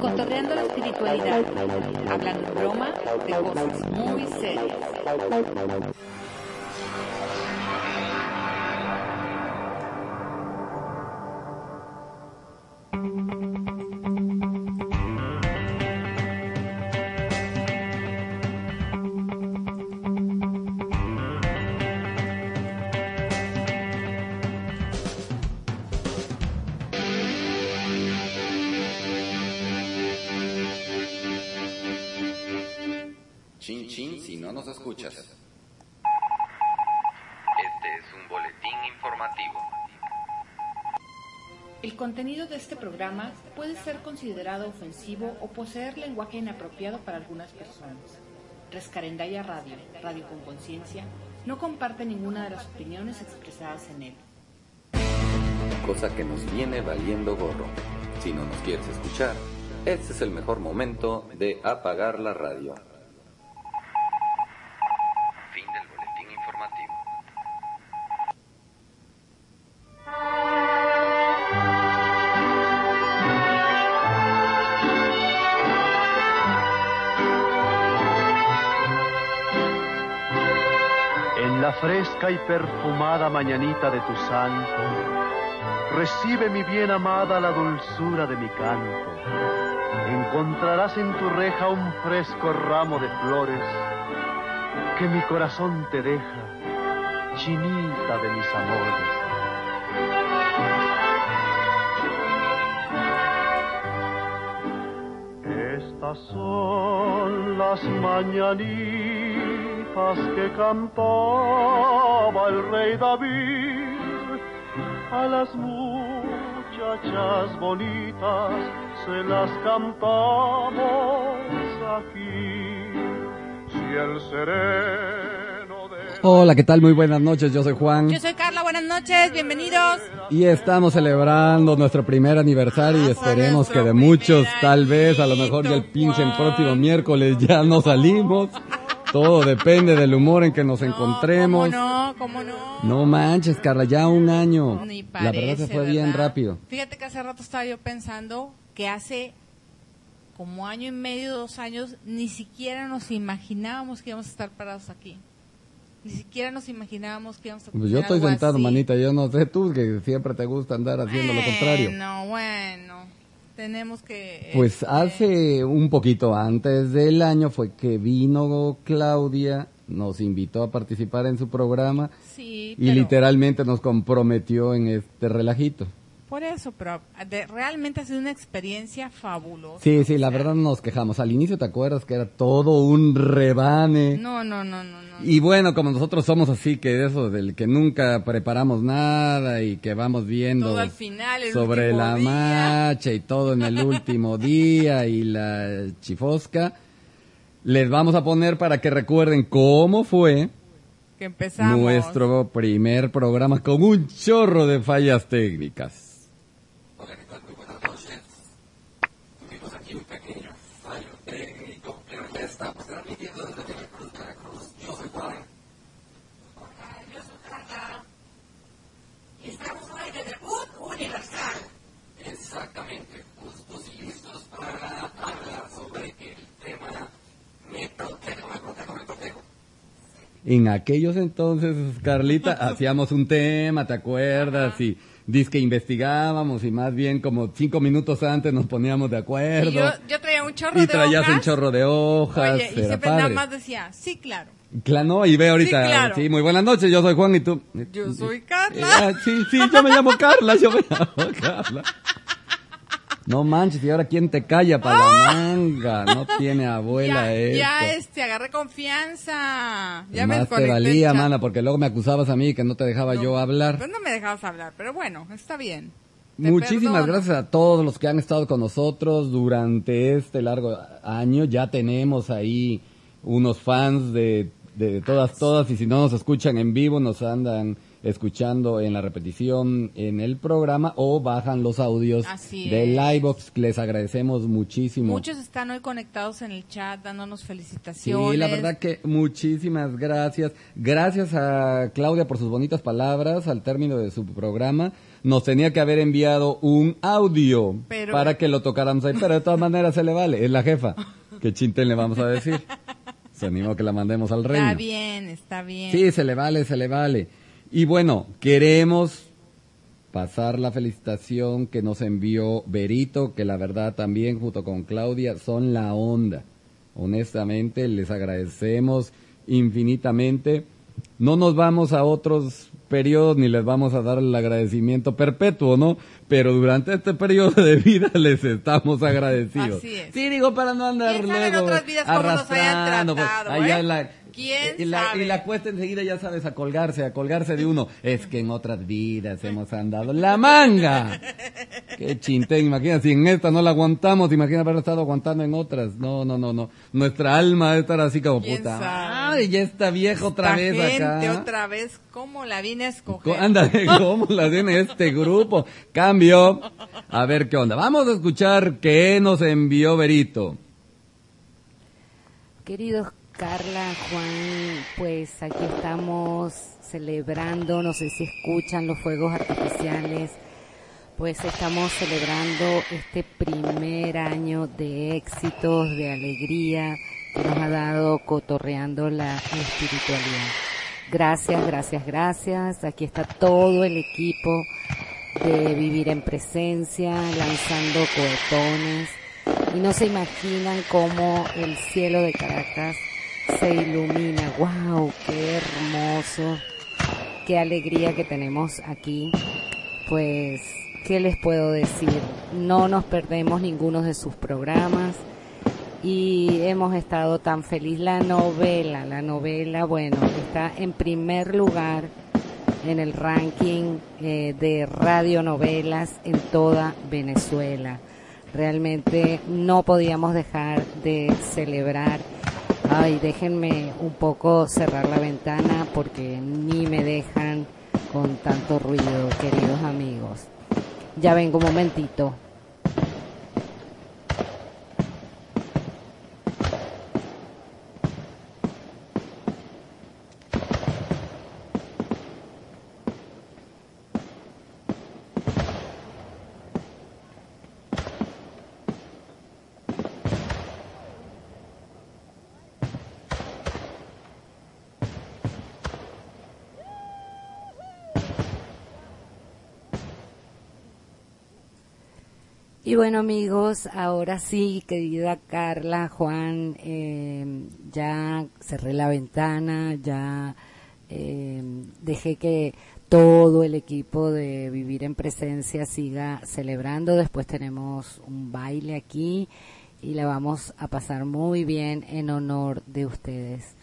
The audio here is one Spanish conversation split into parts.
Cotorreando la espiritualidad, hablando broma de cosas muy serias. Contenido de este programa puede ser considerado ofensivo o poseer lenguaje inapropiado para algunas personas. Rescarendaya Radio, Radio con Conciencia, no comparte ninguna de las opiniones expresadas en él. Cosa que nos viene valiendo gorro. Si no nos quieres escuchar, este es el mejor momento de apagar la radio. Fresca y perfumada mañanita de tu santo, recibe mi bien amada la dulzura de mi canto. Encontrarás en tu reja un fresco ramo de flores que mi corazón te deja, chinita de mis amores. Estas son las mañanitas que cantaba el rey David. A las muchachas bonitas se las cantamos aquí. Si el sereno de Hola, ¿qué tal? Muy buenas noches, yo soy Juan Yo soy Carla, buenas noches, bienvenidos. y estamos celebrando nuestro primer aniversario y esperemos que de muchos, tal vez, a lo mejor ya el pinche el próximo miércoles ya no salimos. Todo depende del humor en que nos encontremos. ¿Cómo no? ¿Cómo no? No manches, Carla, ya un año. Ni La verdad se parece, fue bien rápido. Fíjate que hace rato estaba yo pensando que hace como año y medio, dos años, ni siquiera nos imaginábamos que íbamos a estar parados aquí. Ni siquiera nos imaginábamos que íbamos a Pues tener yo estoy algo sentado, así. manita, yo no sé tú, que siempre te gusta andar haciendo lo contrario. Bueno, bueno, tenemos que... Pues este, hace un poquito antes del año fue que vino Claudia, nos invitó a participar en su programa Sí, y pero- literalmente nos comprometió en este relajito. Por eso, pero de- realmente ha sido una experiencia fabulosa. Sí, sí, la verdad nos quejamos. Al inicio te acuerdas que era todo un rebane. No, no, no, no, no. Y bueno, como nosotros somos así, que eso del que nunca preparamos nada y que vamos viendo Todo al final, el sobre la día. marcha y todo en el último día y la chifosca, les vamos a poner para que recuerden cómo fue que empezamos. nuestro primer programa con un chorro de fallas técnicas. En aquellos entonces, Carlita, hacíamos un tema, ¿te acuerdas? Y dice que investigábamos y más bien como cinco minutos antes nos poníamos de acuerdo. Y yo, yo traía un chorro Y de traías hojas. un chorro de hojas. Oye, y siempre nada padre. más decía, sí, claro. Claro, y ve ahorita, Sí, claro. sí, muy buenas noches, yo soy Juan y tú. Yo soy Carla. Ah, sí, sí, yo me llamo Carla, yo me llamo Carla. No manches, y ahora quién te calla para la manga, no tiene abuela ya, esto. ya, este, agarré confianza. Ya me Más te desconecté valía, mana, porque luego me acusabas a mí que no te dejaba yo hablar. Pues no me dejabas hablar, pero bueno, está bien. Te Muchísimas perdono. gracias a todos los que han estado con nosotros durante este largo año. Ya tenemos ahí unos fans de, de todas, todas, y si no nos escuchan en vivo, nos andan escuchando en la repetición en el programa o bajan los audios Así de. Livebox. Les agradecemos muchísimo. Muchos están hoy conectados en el chat dándonos felicitaciones. Sí, la verdad que muchísimas gracias. Gracias a Claudia por sus bonitas palabras al término de su programa. nos tenía que haber enviado un audio Pero- para que lo tocáramos ahí, pero de todas maneras se le vale, es la jefa. ¿Qué chinten le vamos a decir? Se animó que la mandemos al reino. Está bien, está bien. Sí, se le vale, se le vale. Y bueno, queremos pasar la felicitación que nos envió Berito, que la verdad también junto con Claudia son la onda. Honestamente, les agradecemos infinitamente. No nos vamos a otros periodos ni les vamos a dar el agradecimiento perpetuo, ¿no? Pero durante este periodo de vida les estamos agradecidos. Así es. Sí, digo, para no andar ¿Quién sabe en luego otras vidas cómo nos hayan arrastrando, pues, la- ¿Quién y la, sabe? y la cuesta enseguida, ya sabes, a colgarse, a colgarse de uno. Es que en otras vidas hemos andado la manga. Qué chinte, imagina, si en esta no la aguantamos, imagina haber estado aguantando en otras. No, no, no, no. Nuestra alma debe estar así como ¿Quién puta. sabe? Ay, ya está vieja otra Esta vez gente acá. otra vez, ¿cómo la vine a Co- escoger? Ándale, ¿cómo la tiene este grupo? Cambio. A ver qué onda. Vamos a escuchar qué nos envió Berito. Queridos Carla, Juan, pues aquí estamos celebrando, no sé si escuchan los fuegos artificiales, pues estamos celebrando este primer año de éxitos, de alegría que nos ha dado cotorreando la espiritualidad. Gracias, gracias, gracias. Aquí está todo el equipo de Vivir en Presencia, lanzando cohetones. Y no se imaginan cómo el cielo de Caracas se ilumina. ¡Wow! ¡Qué hermoso! ¡Qué alegría que tenemos aquí! Pues, ¿qué les puedo decir? No nos perdemos ninguno de sus programas y hemos estado tan feliz. La novela, la novela, bueno, está en primer lugar en el ranking eh, de radionovelas en toda Venezuela. Realmente no podíamos dejar de celebrar. Ay, déjenme un poco cerrar la ventana porque ni me dejan con tanto ruido, queridos amigos. Ya vengo un momentito. Y bueno amigos, ahora sí, querida Carla, Juan, eh, ya cerré la ventana, ya eh, dejé que todo el equipo de Vivir en Presencia siga celebrando. Después tenemos un baile aquí y la vamos a pasar muy bien en honor de ustedes.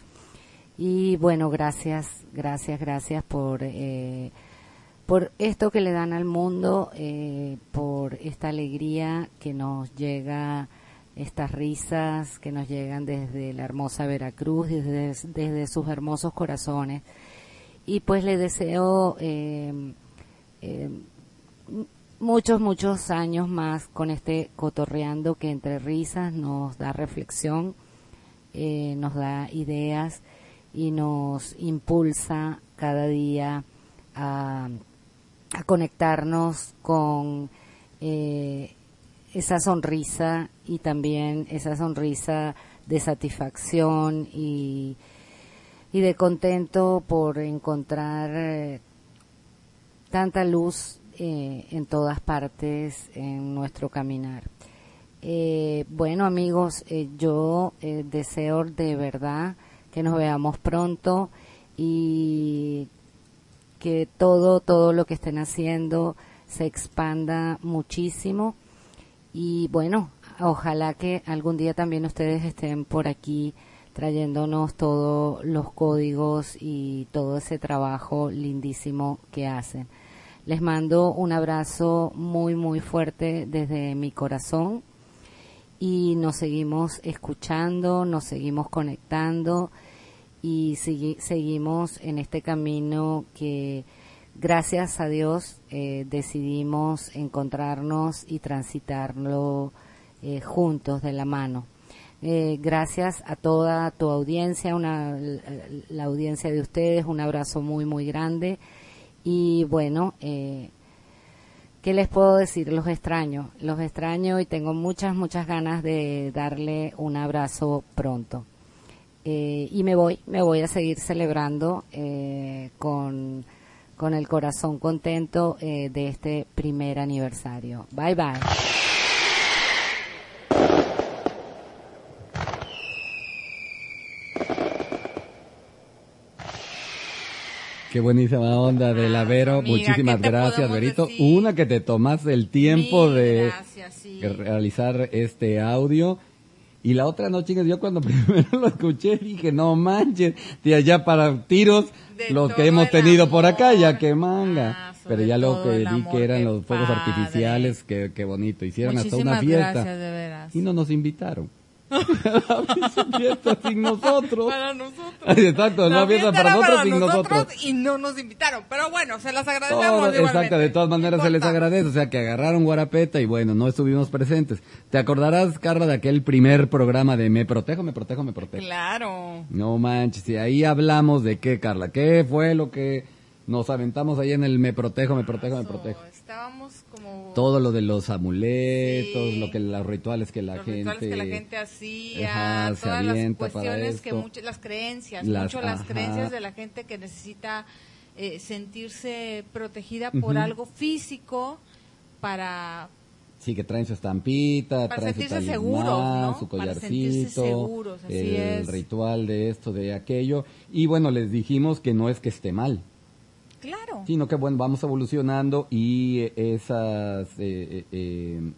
Y bueno, gracias, gracias, gracias por... Eh, por esto que le dan al mundo, eh, por esta alegría que nos llega, estas risas que nos llegan desde la hermosa Veracruz, desde, desde sus hermosos corazones. Y pues le deseo eh, eh, muchos, muchos años más con este cotorreando que entre risas nos da reflexión, nos da ideas y nos impulsa cada día a a conectarnos con eh, esa sonrisa y también esa sonrisa de satisfacción y, y de contento por encontrar eh, tanta luz eh, en todas partes en nuestro caminar. Bueno amigos, yo deseo de verdad que nos veamos pronto y que todo, todo lo que estén haciendo se expanda muchísimo. Y bueno, ojalá que algún día también ustedes estén por aquí trayéndonos todos los códigos y todo ese trabajo lindísimo que hacen. Les mando un abrazo muy, muy fuerte desde mi corazón y nos seguimos escuchando, nos seguimos conectando y seguimos en este camino que gracias a Dios eh, decidimos encontrarnos y transitarlo eh, juntos de la mano. Eh, gracias a toda tu audiencia, una, la audiencia de ustedes, un abrazo muy muy grande y bueno, eh, ¿Qué les puedo decir? Los extraño, los extraño y tengo muchas, muchas ganas de darle un abrazo pronto. Eh, y me voy, me voy a seguir celebrando eh, con, con el corazón contento eh, de este primer aniversario. Bye bye. Qué buenísima onda de la Ah, Vero. amiga, Muchísimas ¿qué te gracias, Verito. decir? Una que te tomaste el tiempo Mil de gracias, sí. realizar este audio. Y la otra no, chingas, yo cuando primero lo escuché dije, no manches, de allá para tiros, De los que hemos tenido por acá, ya que manga. Ah, Pero ya lo que vi que eran los fuegos padre. artificiales, que, qué bonito. Hicieron hasta una fiesta. gracias, de veras. Y no nos invitaron. La fiesta sin nosotros. Para nosotros. Exacto, La fiesta fiesta para nosotros sin nosotros. Y no nos invitaron. Pero bueno, se las agradecemos. Todo, exacto, de todas maneras se les agradece, o sea que agarraron Guarapeta y bueno, no estuvimos presentes. ¿Te acordarás, Carla, de aquel primer programa de Me Protejo, Me Protejo, Me Protejo? Claro. No manches, y ahí hablamos de qué, Carla, qué fue lo que nos aventamos ahí en el Me Protejo, Me Protejo, Me Protejo. Estábamos. Todo lo de los amuletos, Sí. lo que los rituales que la los gente rituales que la gente hacía, Ajá, todas las cuestiones que mucho, las creencias, Las- mucho las ajá. creencias de la gente que necesita eh, sentirse protegida por algo físico para Sí, que traen su estampita, Para traen su sentirse talismán, seguros, ¿no? su Para collarcito, sentirse seguros, así el es. ritual de esto, de aquello. Y bueno, les dijimos que no es que esté mal, claro. sino que bueno, vamos evolucionando y eh, esas eh, eh, eh,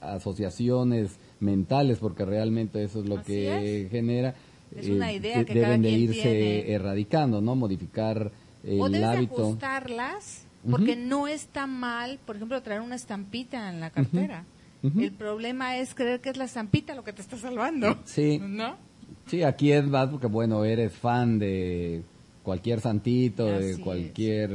asociaciones mentales, porque realmente eso es lo Así que es. genera, Es una idea de- que deben cada de irse tiene. erradicando, ¿no? Modificar el o debes hábito. ajustarlas porque Ujú. no está mal, por ejemplo, traer una estampita en la cartera. El problema es creer que es la estampita lo que te está salvando. Sí. ¿No? Sí, aquí es más porque, bueno, eres fan de cualquier santito, Así de es. cualquier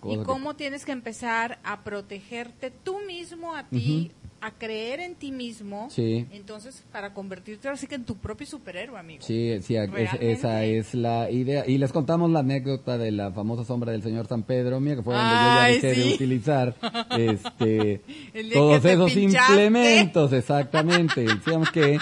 cosa. Y que- cómo tienes que empezar a protegerte tú mismo, a ti, a creer en ti mismo. Sí. Entonces, para convertirte ahora sí que en tu propio superhéroe, amigo. Sí, sí, es- esa es la idea. Y les contamos la anécdota de la famosa sombra del señor San Pedro, mía, que fue donde yo ya dejé de utilizar este, todos esos pinchaste. implementos, exactamente. Decíamos que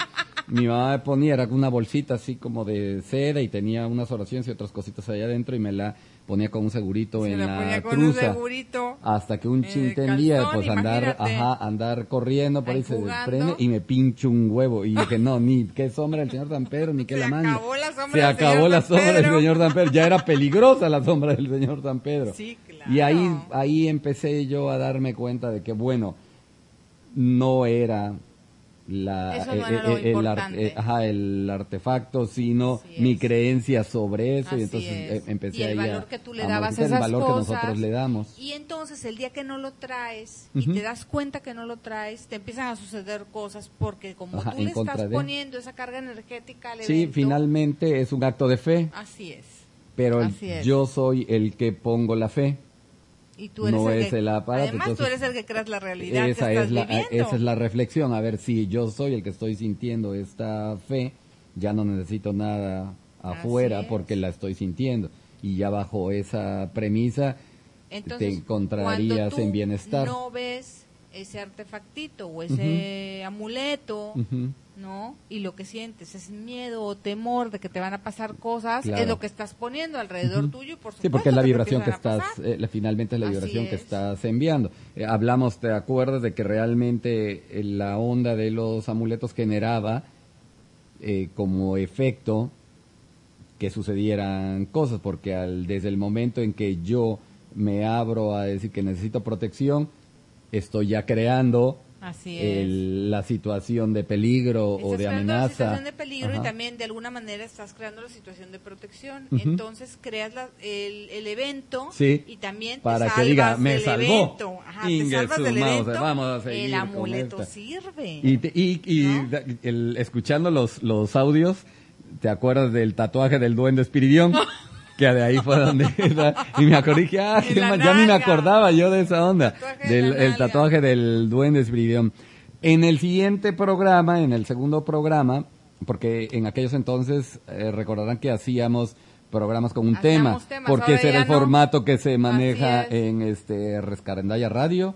mi mamá me ponía, era una bolsita así como de seda y tenía unas oraciones y otras cositas allá adentro y me la ponía con un segurito Se en la ponía con un truza. segurito Hasta que un en chin el tendía, calzón, pues andar, ajá, andar corriendo, por Ahí ahí se desprende y me pincho un huevo. Y dije, no, ni qué sombra del señor San Pedro, ni qué Se la manga. acabó la sombra Se acabó la sombra del señor San Pedro. Ya era peligrosa la sombra del señor San Pedro. Sí, claro. Y ahí, ahí empecé yo a darme cuenta de que, bueno, no era la, Eso no era lo el, ar- eh, ajá, el artefacto, sino mi creencia sobre eso. y Así entonces es. eh, empecé y el ahí a- valor que tú le a dabas a esas el valor cosas, que nosotros le damos. Y entonces el día que no lo traes Ujú. y te das cuenta que no lo traes, te empiezan a suceder cosas porque como Ajá, tú le estás de. poniendo esa carga energética al Sí, evento, finalmente es un acto de fe, Así es. pero Así es. yo soy el que pongo la fe. Y tú eres no el es que, el aparato, Además, tú entonces, eres el que creas la realidad Esa que estás es, la, viviendo. esa es la reflexión. A ver, si yo soy el que estoy sintiendo esta fe, ya no necesito nada afuera porque la estoy sintiendo. Y ya bajo esa premisa Entonces, te encontrarías tú en bienestar. no ves ese artefactito o ese amuleto, Ujú. ¿No? Y lo que sientes es miedo o temor de que te van a pasar cosas, Claro. es lo que estás poniendo alrededor tuyo y por supuesto Sí, porque es la vibración que estás, eh, finalmente es la Así vibración que es. estás enviando. Eh, hablamos, ¿te acuerdas de que realmente eh, la onda de los amuletos generaba eh, como efecto que sucedieran cosas? Porque al, desde el momento en que yo me abro a decir que necesito protección, estoy ya creando Así es. el- la situación de peligro o Estás de creando la amenaza. situación de peligro Ajá. y también de alguna manera estás creando la situación de protección. Entonces creas la- el, el evento Sí, y también te para que salvas diga, "Me salvó". evento. Ajá, te salvas del evento. vamos a seguir el amuleto sirve. Y, te- y, y el- escuchando los, los audios, ¿te acuerdas del tatuaje del duende Espiridión? que de ahí fue donde... y me acordé que, ah, qué mal, ya ni me acordaba yo de esa onda. Tatuaje Del, el tatuaje del duende Espiridión. En el siguiente programa, en el segundo programa, porque en aquellos entonces eh, recordarán que hacíamos programas con un Hacíamos tema, temas, porque ese era el no. formato que se maneja es. en este Rescarendaya Radio.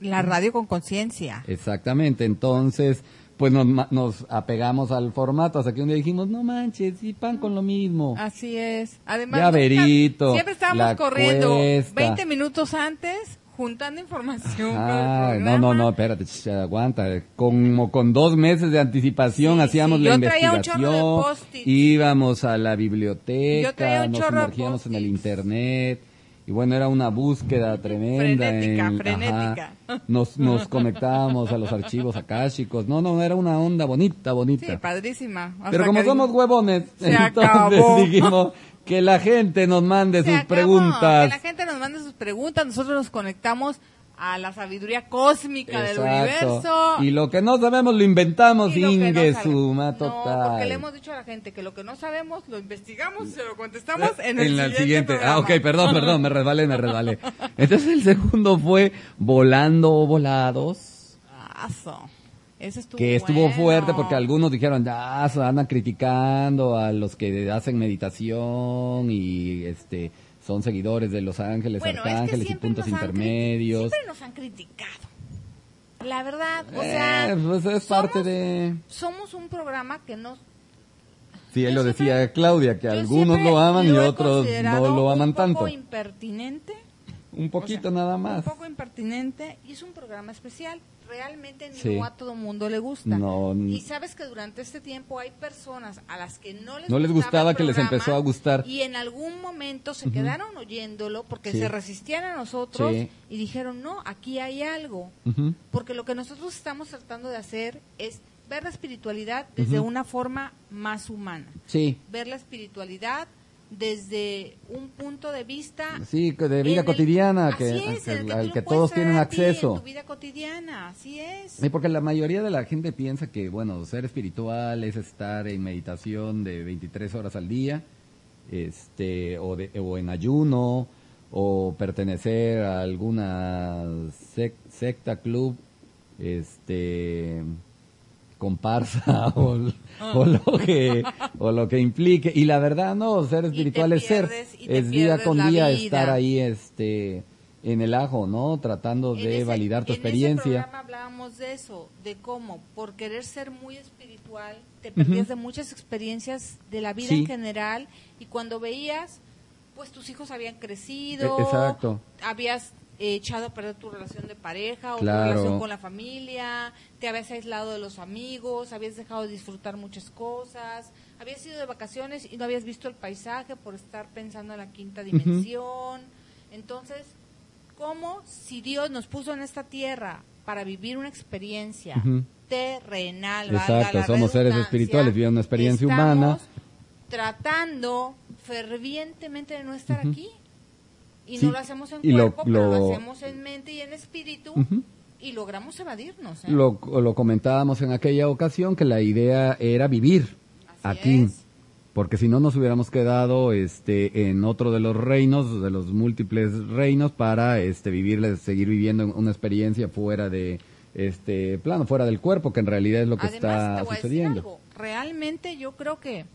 La radio con conciencia. Exactamente, entonces pues nos, nos apegamos al formato hasta que un día dijimos, no manches, y pan con lo mismo. Así es. Además, Llaverito, nunca- siempre estábamos corriendo cuesta. 20 minutos antes juntando información. Ah, no, no, no, espérate, aguanta. Como con dos meses de anticipación Sí, hacíamos sí, la yo traía un chorro de íbamos a la Yo traía biblioteca, un nos sumergíamos en el internet. Y bueno, era una búsqueda tremenda. Frenética, en- frenética. ajá. nos, nos conectábamos a los archivos akáshicos. No, no, era una onda bonita, bonita. Sí, padrísima. Pero como somos huevones, entonces acabó. dijimos que la gente nos mande se sus acabó, preguntas. Que la gente nos mande sus preguntas. Nosotros nos conectamos a la sabiduría cósmica del Exacto. universo. Y lo que no sabemos lo inventamos, no Inge sabe- suma No, total. porque le hemos dicho a la gente que lo que no sabemos lo investigamos y se lo contestamos en En el la siguiente. Ah, ok, perdón, perdón, me resbalé, me resbalé. Entonces el segundo fue Volando o Volados, Aso. Ese estuvo que estuvo bueno. fuerte porque algunos dijeron, ya, andan criticando a los que hacen meditación y este son seguidores de Los Ángeles, Bueno, es que Arcángeles y siempre puntos intermedios. Siempre nos han criticado. La verdad, o sea, Eh, pues es somos- parte de... somos un programa que no Sí, él lo siempre- decía Claudia, que algunos siempre lo aman y otros no lo aman un poco tanto. impertinente, Un poquito o sea, nada más. un poco impertinente y es un programa especial. Realmente Sí. no a todo mundo le gusta. No, y sabes que durante este tiempo hay personas a las que no les No les gustaba el que les empezó a gustar. y en algún momento se quedaron oyéndolo porque Sí. se resistían a nosotros Sí. y dijeron no, aquí hay algo. Porque lo que nosotros estamos tratando de hacer es ver la espiritualidad desde una forma más humana Sí, ver la espiritualidad desde un punto de vista sí, de vida el- cotidiana, que, es, el al que todos tienen en acceso. tu vida cotidiana, así es. Sí, porque la mayoría de la gente piensa que, bueno, ser espiritual es estar en meditación de 23 horas al día, este, o, de- o en ayuno, o pertenecer a alguna sec- secta, club, este, comparsa, o, o lo que, o lo que implique. Y la verdad, no, ser espiritual es ser, es día con día vida. estar ahí, este, en el ajo, ¿no? Tratando En de ese- validar tu En ese experiencia. programa hablábamos de eso, de cómo por querer ser muy espiritual te perdías de muchas experiencias de la vida Sí. en general y cuando veías, pues tus hijos habían crecido, E- exacto. habías echado a perder tu relación de pareja o Claro. tu relación con la familia, te habías aislado de los amigos, habías dejado de disfrutar muchas cosas, habías ido de vacaciones y no habías visto el paisaje por estar pensando en la quinta dimensión. Entonces, ¿cómo si Dios nos puso en esta tierra para vivir una experiencia terrenal, Exacto, la somos seres espirituales, viviendo una experiencia humana. Tratando fervientemente de no estar aquí. Y Sí, no lo hacemos en y lo- cuerpo, pero lo hacemos en mente y en espíritu. Y logramos evadirnos. ¿eh? Lo, lo comentábamos en aquella ocasión que la idea era vivir Así aquí, es. porque si no nos hubiéramos quedado este en otro de los reinos, de los múltiples reinos para este vivir, seguir viviendo una experiencia fuera de este plano, fuera del cuerpo, que en realidad es lo que Además, está te voy a decir sucediendo. algo. Realmente yo creo que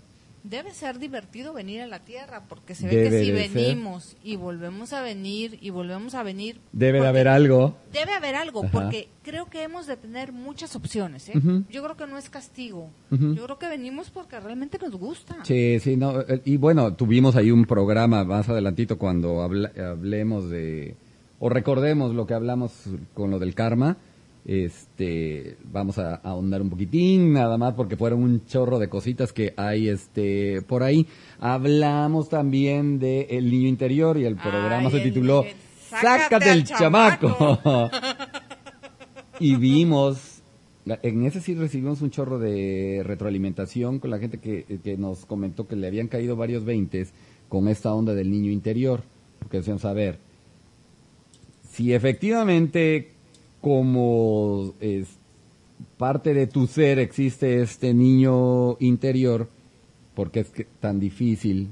debe ser divertido venir a la Tierra, porque se ve Debe que si ser. venimos y volvemos a venir y volvemos a venir... Debe de haber algo. Debe haber algo, Ajá. porque creo que hemos de tener muchas opciones. ¿eh? Yo creo que no es castigo. Yo creo que venimos porque realmente nos gusta. Sí, sí, no, y bueno, tuvimos ahí un programa más adelantito cuando habla- hablemos de, o recordemos lo que hablamos con lo del karma, este, vamos a, a ahondar un poquitín, nada más porque fueron un chorro de cositas que hay, este, por ahí. Hablamos también de El Niño Interior y el programa Ay, se el tituló niño- Sácate, Sácate el chamaco. y vimos, en ese sí recibimos un chorro de retroalimentación con la gente que, que nos comentó que le habían caído varios veintes con esta onda del niño interior, porque decían saber si efectivamente como es parte de tu ser existe este niño interior, porque es que tan difícil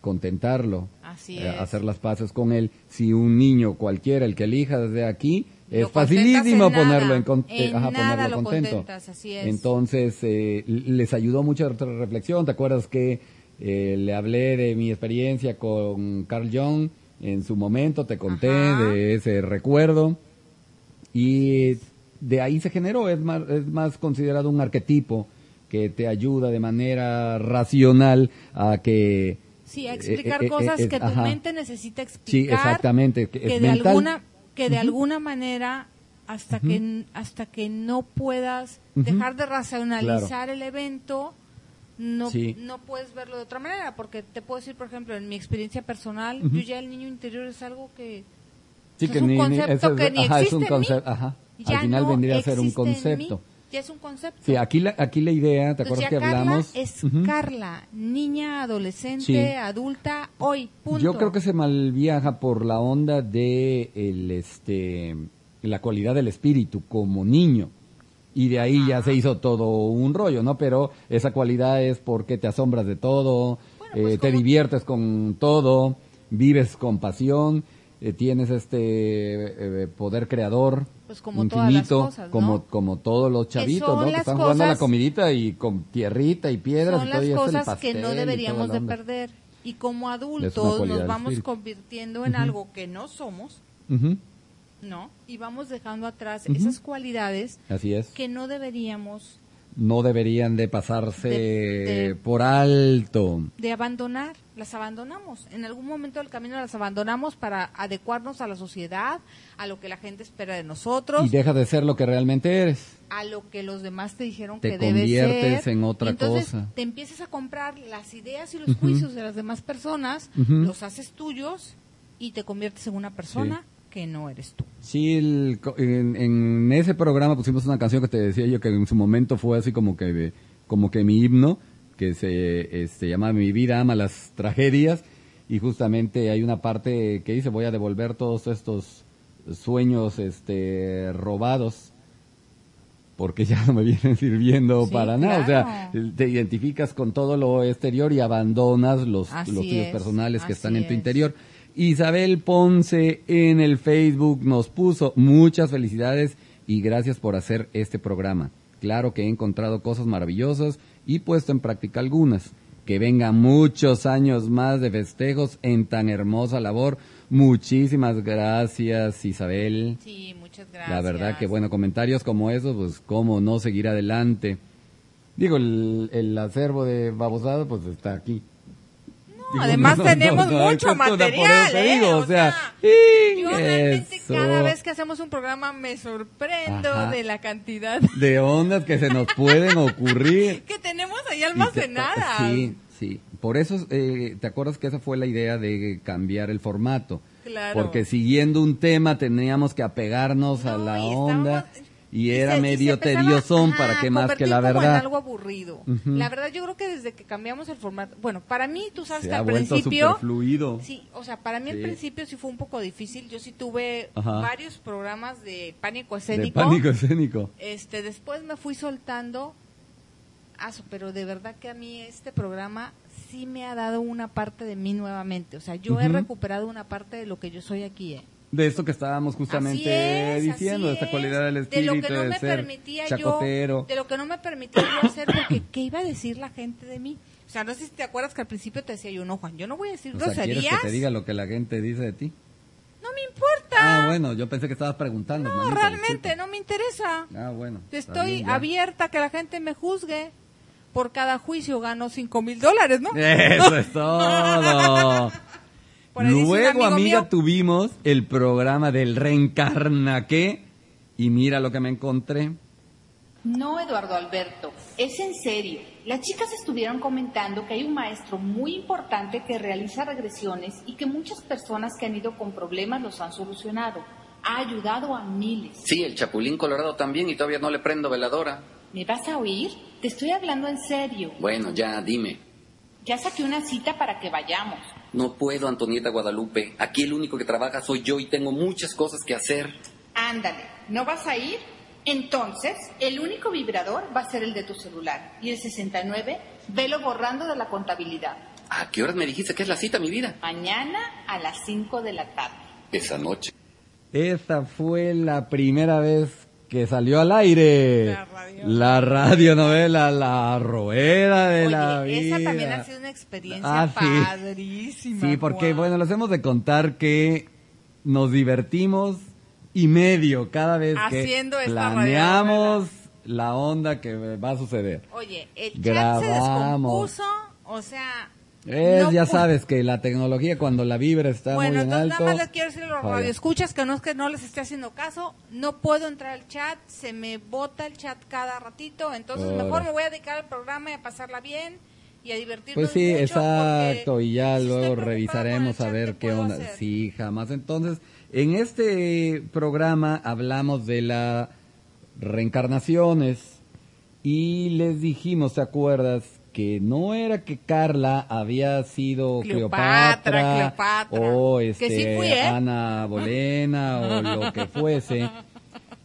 contentarlo, Así eh, hacer las paces con él. Si un niño cualquiera, el que elija desde aquí, es Lo facilísimo en ponerlo en, con- En ajá, nada ponerlo lo contento. contentas, así es. Entonces, eh, les ayudó mucho otra reflexión. ¿Te acuerdas que Eh, le hablé de mi experiencia con Carl Jung en su momento, te conté Ajá. de ese recuerdo y de ahí se generó, es más, es más considerado un arquetipo que te ayuda de manera racional a que... Sí, a eh, explicar eh, eh, cosas eh, que tu ajá. mente necesita Sí, explicar. exactamente. Que, de mental. alguna que de alguna manera hasta que hasta que no puedas dejar de racionalizar el evento no Sí. no puedes verlo de otra manera porque te puedo decir por ejemplo en mi experiencia personal yo ya el niño interior es algo que Sí, es que un ni- ni- concepto ese es- que ni ajá, es existe un en mí. concepto, ajá. Ya Al final no vendría a ser un concepto. ya es un concepto Sí, aquí la, aquí la idea, ¿te Entonces acuerdas ya que Carla hablamos? es Ujú. Carla niña adolescente Sí. adulta hoy punto Yo creo que se malviaja por la onda de el, este, la cualidad del espíritu como niño. Y de ahí ya se hizo todo un rollo, ¿no? Pero esa cualidad es porque te asombras de todo, Bueno, eh, pues te como- diviertes con todo, vives con pasión, eh, tienes este eh, poder creador Pues como todas las infinito, cosas, ¿no? como, como todos los chavitos, son ¿no? Que están jugando a la cosas- comidita y con tierrita y piedras son y todo, las es el cosas pastel que no deberíamos de perder. Y como adultos nos vamos convirtiendo en algo que no somos no y vamos dejando atrás esas cualidades Así es. que no deberíamos no deberían de pasarse De- de- por alto. de abandonar las abandonamos en algún momento del camino las abandonamos para adecuarnos a la sociedad a lo que la gente espera de nosotros Y dejas de ser lo que realmente eres. a lo que los demás te dijeron Te que debe conviertes ser. en otra Y entonces cosa. te empiezas a comprar las ideas y los juicios de las demás personas, los haces tuyos y te conviertes en una persona que no eres tú. Sí, el en, en ese programa pusimos una canción que te decía yo que en su momento fue así como que como que mi himno, que se este, llama Mi vida ama las tragedias y justamente hay una parte que dice voy a devolver todos estos sueños este robados porque ya no me vienen sirviendo Sí, para nada, o sea, te identificas con todo lo exterior y abandonas los, Así los tuyos es, personales que están en tu es. Isabel Ponce en el Facebook nos puso muchas felicidades y gracias por hacer este programa. Claro que he encontrado cosas maravillosas y puesto en práctica algunas. Que vengan muchos años más de festejos en tan hermosa labor. Muchísimas gracias Isabel. Sí, muchas gracias. La verdad que bueno, comentarios como esos, pues cómo no seguir adelante. Digo, el, el acervo de babosado pues está aquí. Digo, además tenemos mucho material, te ¿eh? digo, O sea, Yo realmente eso. cada vez que hacemos un programa me sorprendo Ajá. de la cantidad de ondas que se nos pueden ocurrir. que tenemos ahí te- almacenadas. Sí, sí. Por eso, eh, ¿te acuerdas que esa fue la idea de cambiar el formato? Claro. Porque siguiendo un tema teníamos que apegarnos a la onda estábamos- y era se- medio tediosón para qué más que la como en verdad. algo aburrido. La verdad yo creo que desde que cambiamos el formato, bueno, para mí tú sabes Se que ha al principio superfluido. Sí, o sea, para mí al Sí. principio sí fue un poco difícil. Yo sí tuve Ajá. varios programas de pánico De escénico. pánico escénico. Este, después me fui soltando. Pero de verdad que a mí este programa sí me ha dado una parte de mí nuevamente. O sea, yo he recuperado una parte de lo que yo soy aquí. ¿eh? De esto que estábamos justamente es, diciendo, de esta es. cualidad del de espíritu, lo que no de me ser permitía chacotero. yo, de lo que no me permitía yo hacer, porque qué iba a decir la gente de mí. O sea, no sé si te acuerdas que al principio te decía yo, no, Juan, yo no voy a decir o sea, ¿quieres groserías. que te diga lo que la gente dice de ti? No me importa. Ah, bueno, yo pensé que estabas preguntando. no, manita, realmente no me interesa. Ah, bueno. Estoy bien, abierta a que la gente me juzgue. Por cada juicio gano cinco mil dólares, ¿no? Eso es todo. Por ahí dice un Luego, amigo amiga, mío- tuvimos el programa del reencarna qué y mira lo que me encontré. No, Eduardo Alberto, es en serio. Las chicas estuvieron comentando que hay un maestro muy importante que realiza regresiones y que muchas personas que han ido con problemas los han solucionado. Ha ayudado a miles. Sí, el Chapulín Colorado también y todavía no le prendo veladora. ¿Me vas a oír? Te estoy hablando en serio. Bueno, ya, dime. Ya saqué una cita para que vayamos. No puedo, Antonieta Guadalupe. Aquí el único que trabaja soy yo y tengo muchas cosas que hacer. Ándale, ¿no vas a ir? Entonces, el único vibrador va a ser el de tu celular. Y el 69, velo borrando de la contabilidad. ¿A qué horas me dijiste que es la cita, mi vida? Mañana a las 5 de la tarde. Esa noche. Esta fue la primera vez que salió al aire. La radio- La radionovela La Rueda de Oye, la Vida. esa también ha sido una experiencia Ah, sí. padrísima. Sí, porque Juan. bueno, les hemos de contar que nos divertimos y medio cada vez Haciendo que planeamos la onda que va a suceder. Oye, el chat se descompuso, o sea... Es, no ya pu- sabes que la tecnología cuando la vibra está Bueno, muy en entonces alto. nada más les quiero decir los radioescuchas que no es que no les esté haciendo caso, no puedo entrar al chat, se me bota el chat cada ratito, entonces Ahora. mejor me voy a dedicar al programa y a pasarla bien y a divertirnos Pues sí, mucho, exacto, y ya luego revisaremos a ver qué onda. hacer? Sí, jamás. Entonces, en este programa hablamos de las reencarnaciones y les dijimos, ¿te acuerdas? Que no era que Carla había sido Cleopatra, o este, sí fui, ¿eh? Ana Bolena o lo que fuese.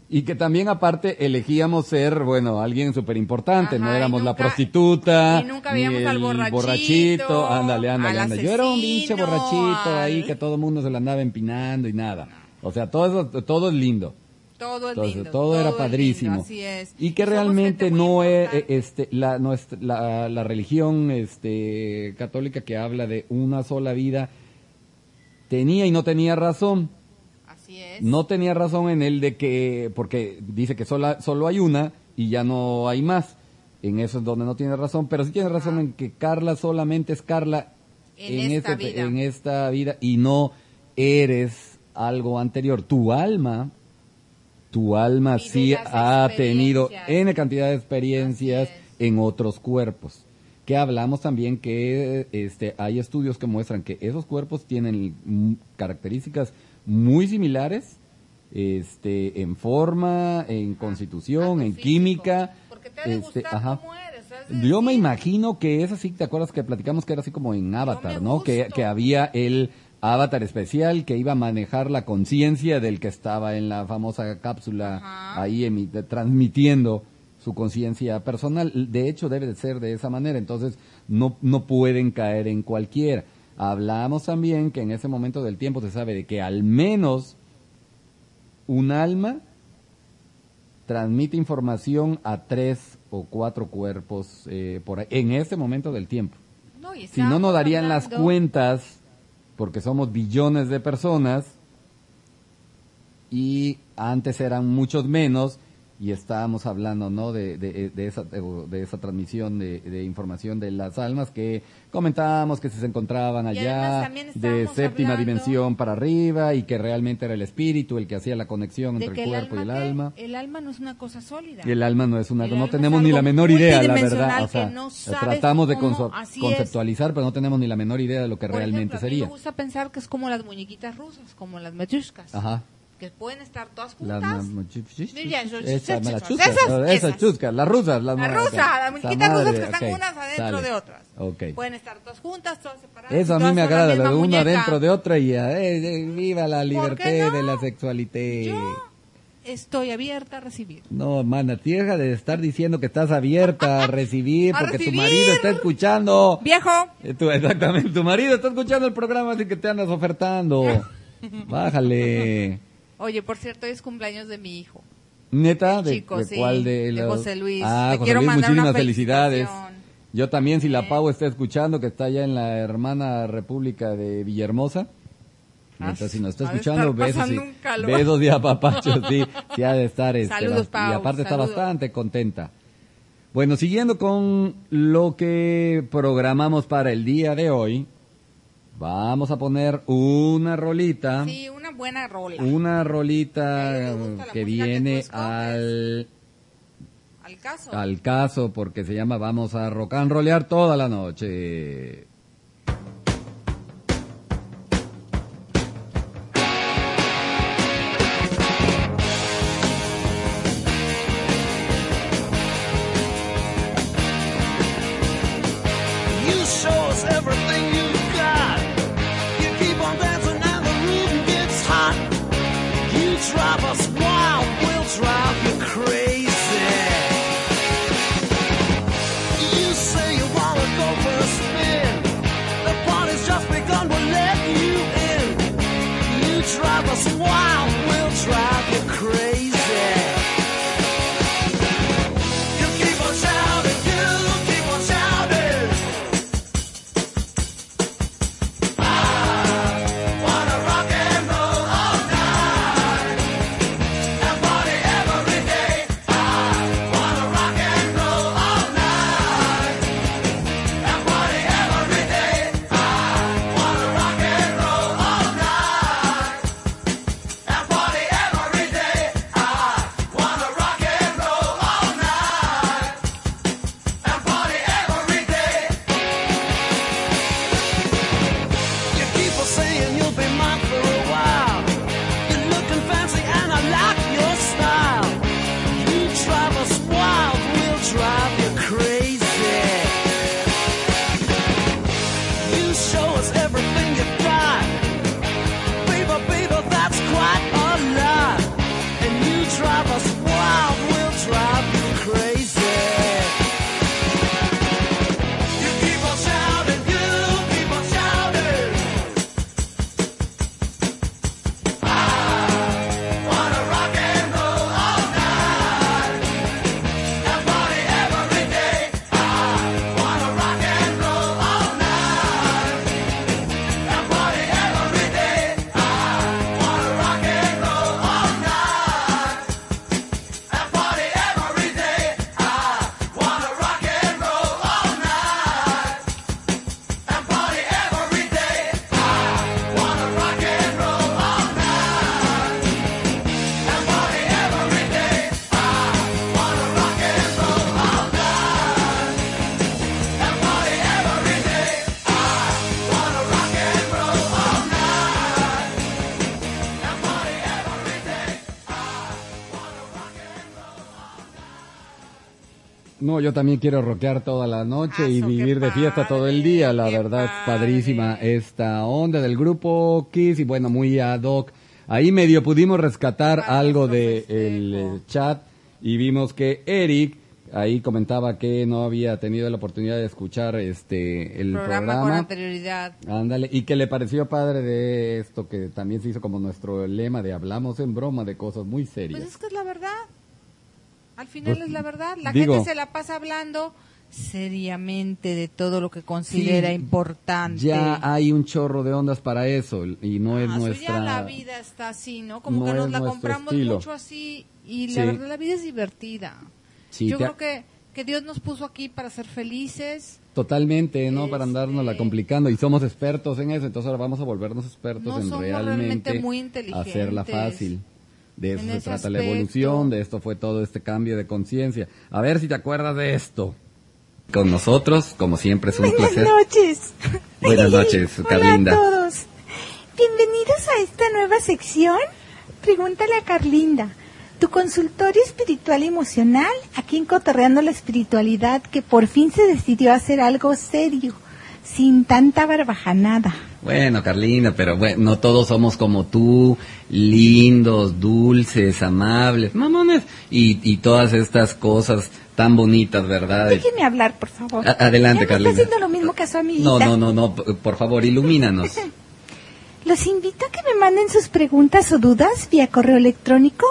Y que también aparte elegíamos ser, bueno, alguien súper importante, no éramos la prostituta, y nunca ni el al borrachito, ándale, ándale, al ándale. Yo era un pinche borrachito ahí que todo el mundo se lo andaba empinando y nada. O sea, todo eso, todo es lindo. Todo es Entonces, lindo. todo, era padrísimo. lindo, así es. Y que realmente no es importante. este la, nuestra- la la religión este católica que habla de una sola vida tenía y no tenía razón. Así es. No tenía razón en el de que, porque dice que sola, solo hay una y ya no hay más. En eso es donde no tiene razón, pero sí tiene razón en que Carla solamente es Carla En esta este- vida. en esta vida y no eres algo anterior. Tu alma, tu alma sí ha tenido. N cantidad de experiencias en otros cuerpos. Que hablamos también que este, hay estudios que muestran que esos cuerpos tienen características muy similares este, en forma, en constitución, en físico. química. Porque te ha de este, gustar ajá. cómo eres, es Yo me imagino que es así, ¿te acuerdas que platicamos que era así como en Avatar, no? Que, que había el avatar especial que iba a manejar la conciencia del que estaba en la famosa cápsula Ajá. ahí emi- de- transmitiendo su conciencia personal. De hecho, debe de ser de esa manera, entonces no, no pueden caer en cualquiera. Hablamos también que en ese momento del tiempo se sabe de que al menos un alma transmite información a tres o cuatro cuerpos eh, por ahí, en ese momento del tiempo. no, Si no, no darían las cuentas, porque somos billones de personas, y antes eran muchos menos, y estábamos hablando ¿no? de, de, de esa, de esa transmisión de, de información de las almas que comentábamos que se encontraban allá de séptima hablando- dimensión para arriba y que realmente era el espíritu el que hacía la conexión entre el cuerpo y el alma. El alma no es una cosa sólida. Y el alma no es una, no tenemos ni la menor idea, la verdad. O sea, no sabes tratamos de cómo- conceptualizar, pero no tenemos ni la menor idea de lo que Por realmente ejemplo, a mí sería. me gusta pensar que es como las muñequitas rusas, como las matruscas, Ajá. Que pueden estar todas juntas. las esas, chuscas, las rusas, las La ma- rusa, ok. las muñequitas rusas que están ok, unas adentro sale. de otras. Ok. Pueden estar todas juntas, todas separadas. Eso a mí me agrada, misma de una muñeca. dentro de otra y ya, eh, eh, viva la ¿Por libertad no? de la sexualidad. Yo estoy abierta a recibir. No, mana, deja de estar diciendo que estás abierta a recibir A porque tu recibir. marido está escuchando. Viejo, Eh, exactamente, tu marido está escuchando el programa así que te andas ofertando. Bájale. Oye, por cierto, hoy es cumpleaños de mi hijo. Neta, de, chico, de sí, cuál de, de los- José Luis. Ah, Le José quiero Luis, mandar una muchísimas felicidades. felicitación. Yo también, si la Pau está escuchando, que está allá en la hermana República de Villahermosa. Ah, Neta, si nos está ha de escuchando, besos y, besos y apapachos, sí, sí ha de estar. Este, Saludos, bast- y Pau, aparte está saludos. bastante contenta. Bueno, siguiendo con lo que programamos para el día de hoy, vamos a poner una rolita. Sí, una buena rola. Una rolita que viene al, Al caso. al caso porque se llama Vamos a rock and rollear toda la noche. No, yo también quiero rockear toda la noche y Aso, qué vivir de fiesta todo el día. La padre, verdad es qué padrísima padre. esta onda del grupo Kiss y bueno, muy ad hoc. Ahí medio pudimos rescatar algo nuestro de eh, chat y vimos que Eric ahí comentaba que no había tenido la oportunidad de escuchar este el programa, programa. con anterioridad. Ándale, y que le pareció padre de esto que también se hizo como nuestro lema de hablamos en broma de cosas muy serias. Pues es que es la verdad. Al final Pues, es la verdad. La digo- gente se la pasa hablando seriamente de todo lo que considera Sí, importante. Ya hay un chorro de ondas para eso y no es Ah, eso nuestra ya la vida está así, ¿no? Como no que nos es la compramos estilo. mucho así y Sí. la verdad la vida es divertida. Sí, Yo creo que, que Dios nos puso aquí para ser felices. totalmente, no para andarnos la Este- complicando y somos expertos en eso, entonces ahora vamos a volvernos expertos No en somos realmente, realmente muy inteligentes hacerla fácil. De eso en se trata la evolución, de esto fue todo este cambio de conciencia. A ver si te acuerdas de esto. Con nosotros, como siempre, es un Buenas placer. noches. Buenas noches, Hola Carlinda. a todos. Bienvenidos a esta nueva sección. Pregúntale a Carlinda. Tu consultorio espiritual y emocional, aquí en Cotorreando la Espiritualidad, que por fin se decidió a hacer algo serio, sin tanta barbajanada. Bueno, Carlina, pero bueno, no todos somos como tú, lindos, dulces, amables, mamones, y, y todas estas cosas tan bonitas, ¿verdad? Déjeme hablar, por favor. A- adelante, Ya Carlina. Está haciendo lo mismo que a su amiguita. No, no, no, no, por favor, ilumínanos. Los invito a que me manden sus preguntas o dudas vía correo electrónico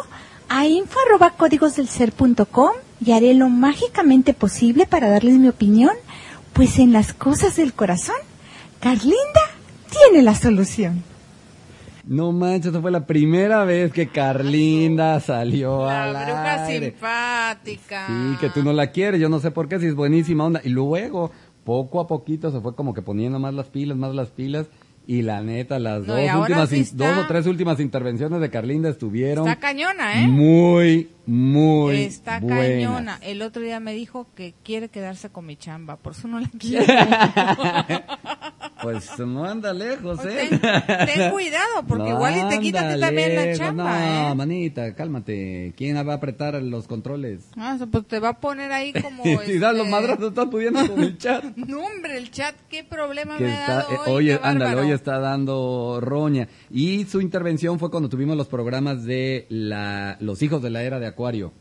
a info arroba códigosdelser.com y haré lo mágicamente posible para darles mi opinión, pues en las cosas del corazón, Carlinda tiene la solución. No manches, esa fue la primera vez que Carlinda salió La al bruja aire. simpática. Sí, que tú no la quieres, yo no sé por qué, si es buenísima onda. Y luego, poco a poquito, se fue como que poniendo más las pilas, más las pilas. Y la neta, las No, dos últimas, sí in- está- dos o tres últimas intervenciones de Carlinda estuvieron Está cañona, ¿eh? muy, muy Está buenas. cañona. El otro día me dijo que quiere quedarse con mi chamba, por eso no la quiero. Pues no anda lejos, ¿eh? ten, ten cuidado, porque No igual y te quita a ti anda también la chamba, No, ¿eh? manita, cálmate. ¿Quién va a apretar los controles? Ah, pues te va a poner ahí como... si das los este, madrazos, estás pudiendo con el chat. No, hombre, el chat, qué problema que me ha está, dado eh, hoy, qué ándale, hoy está dando roña. Y su intervención fue cuando tuvimos los programas de la, los hijos de la era de Acuario.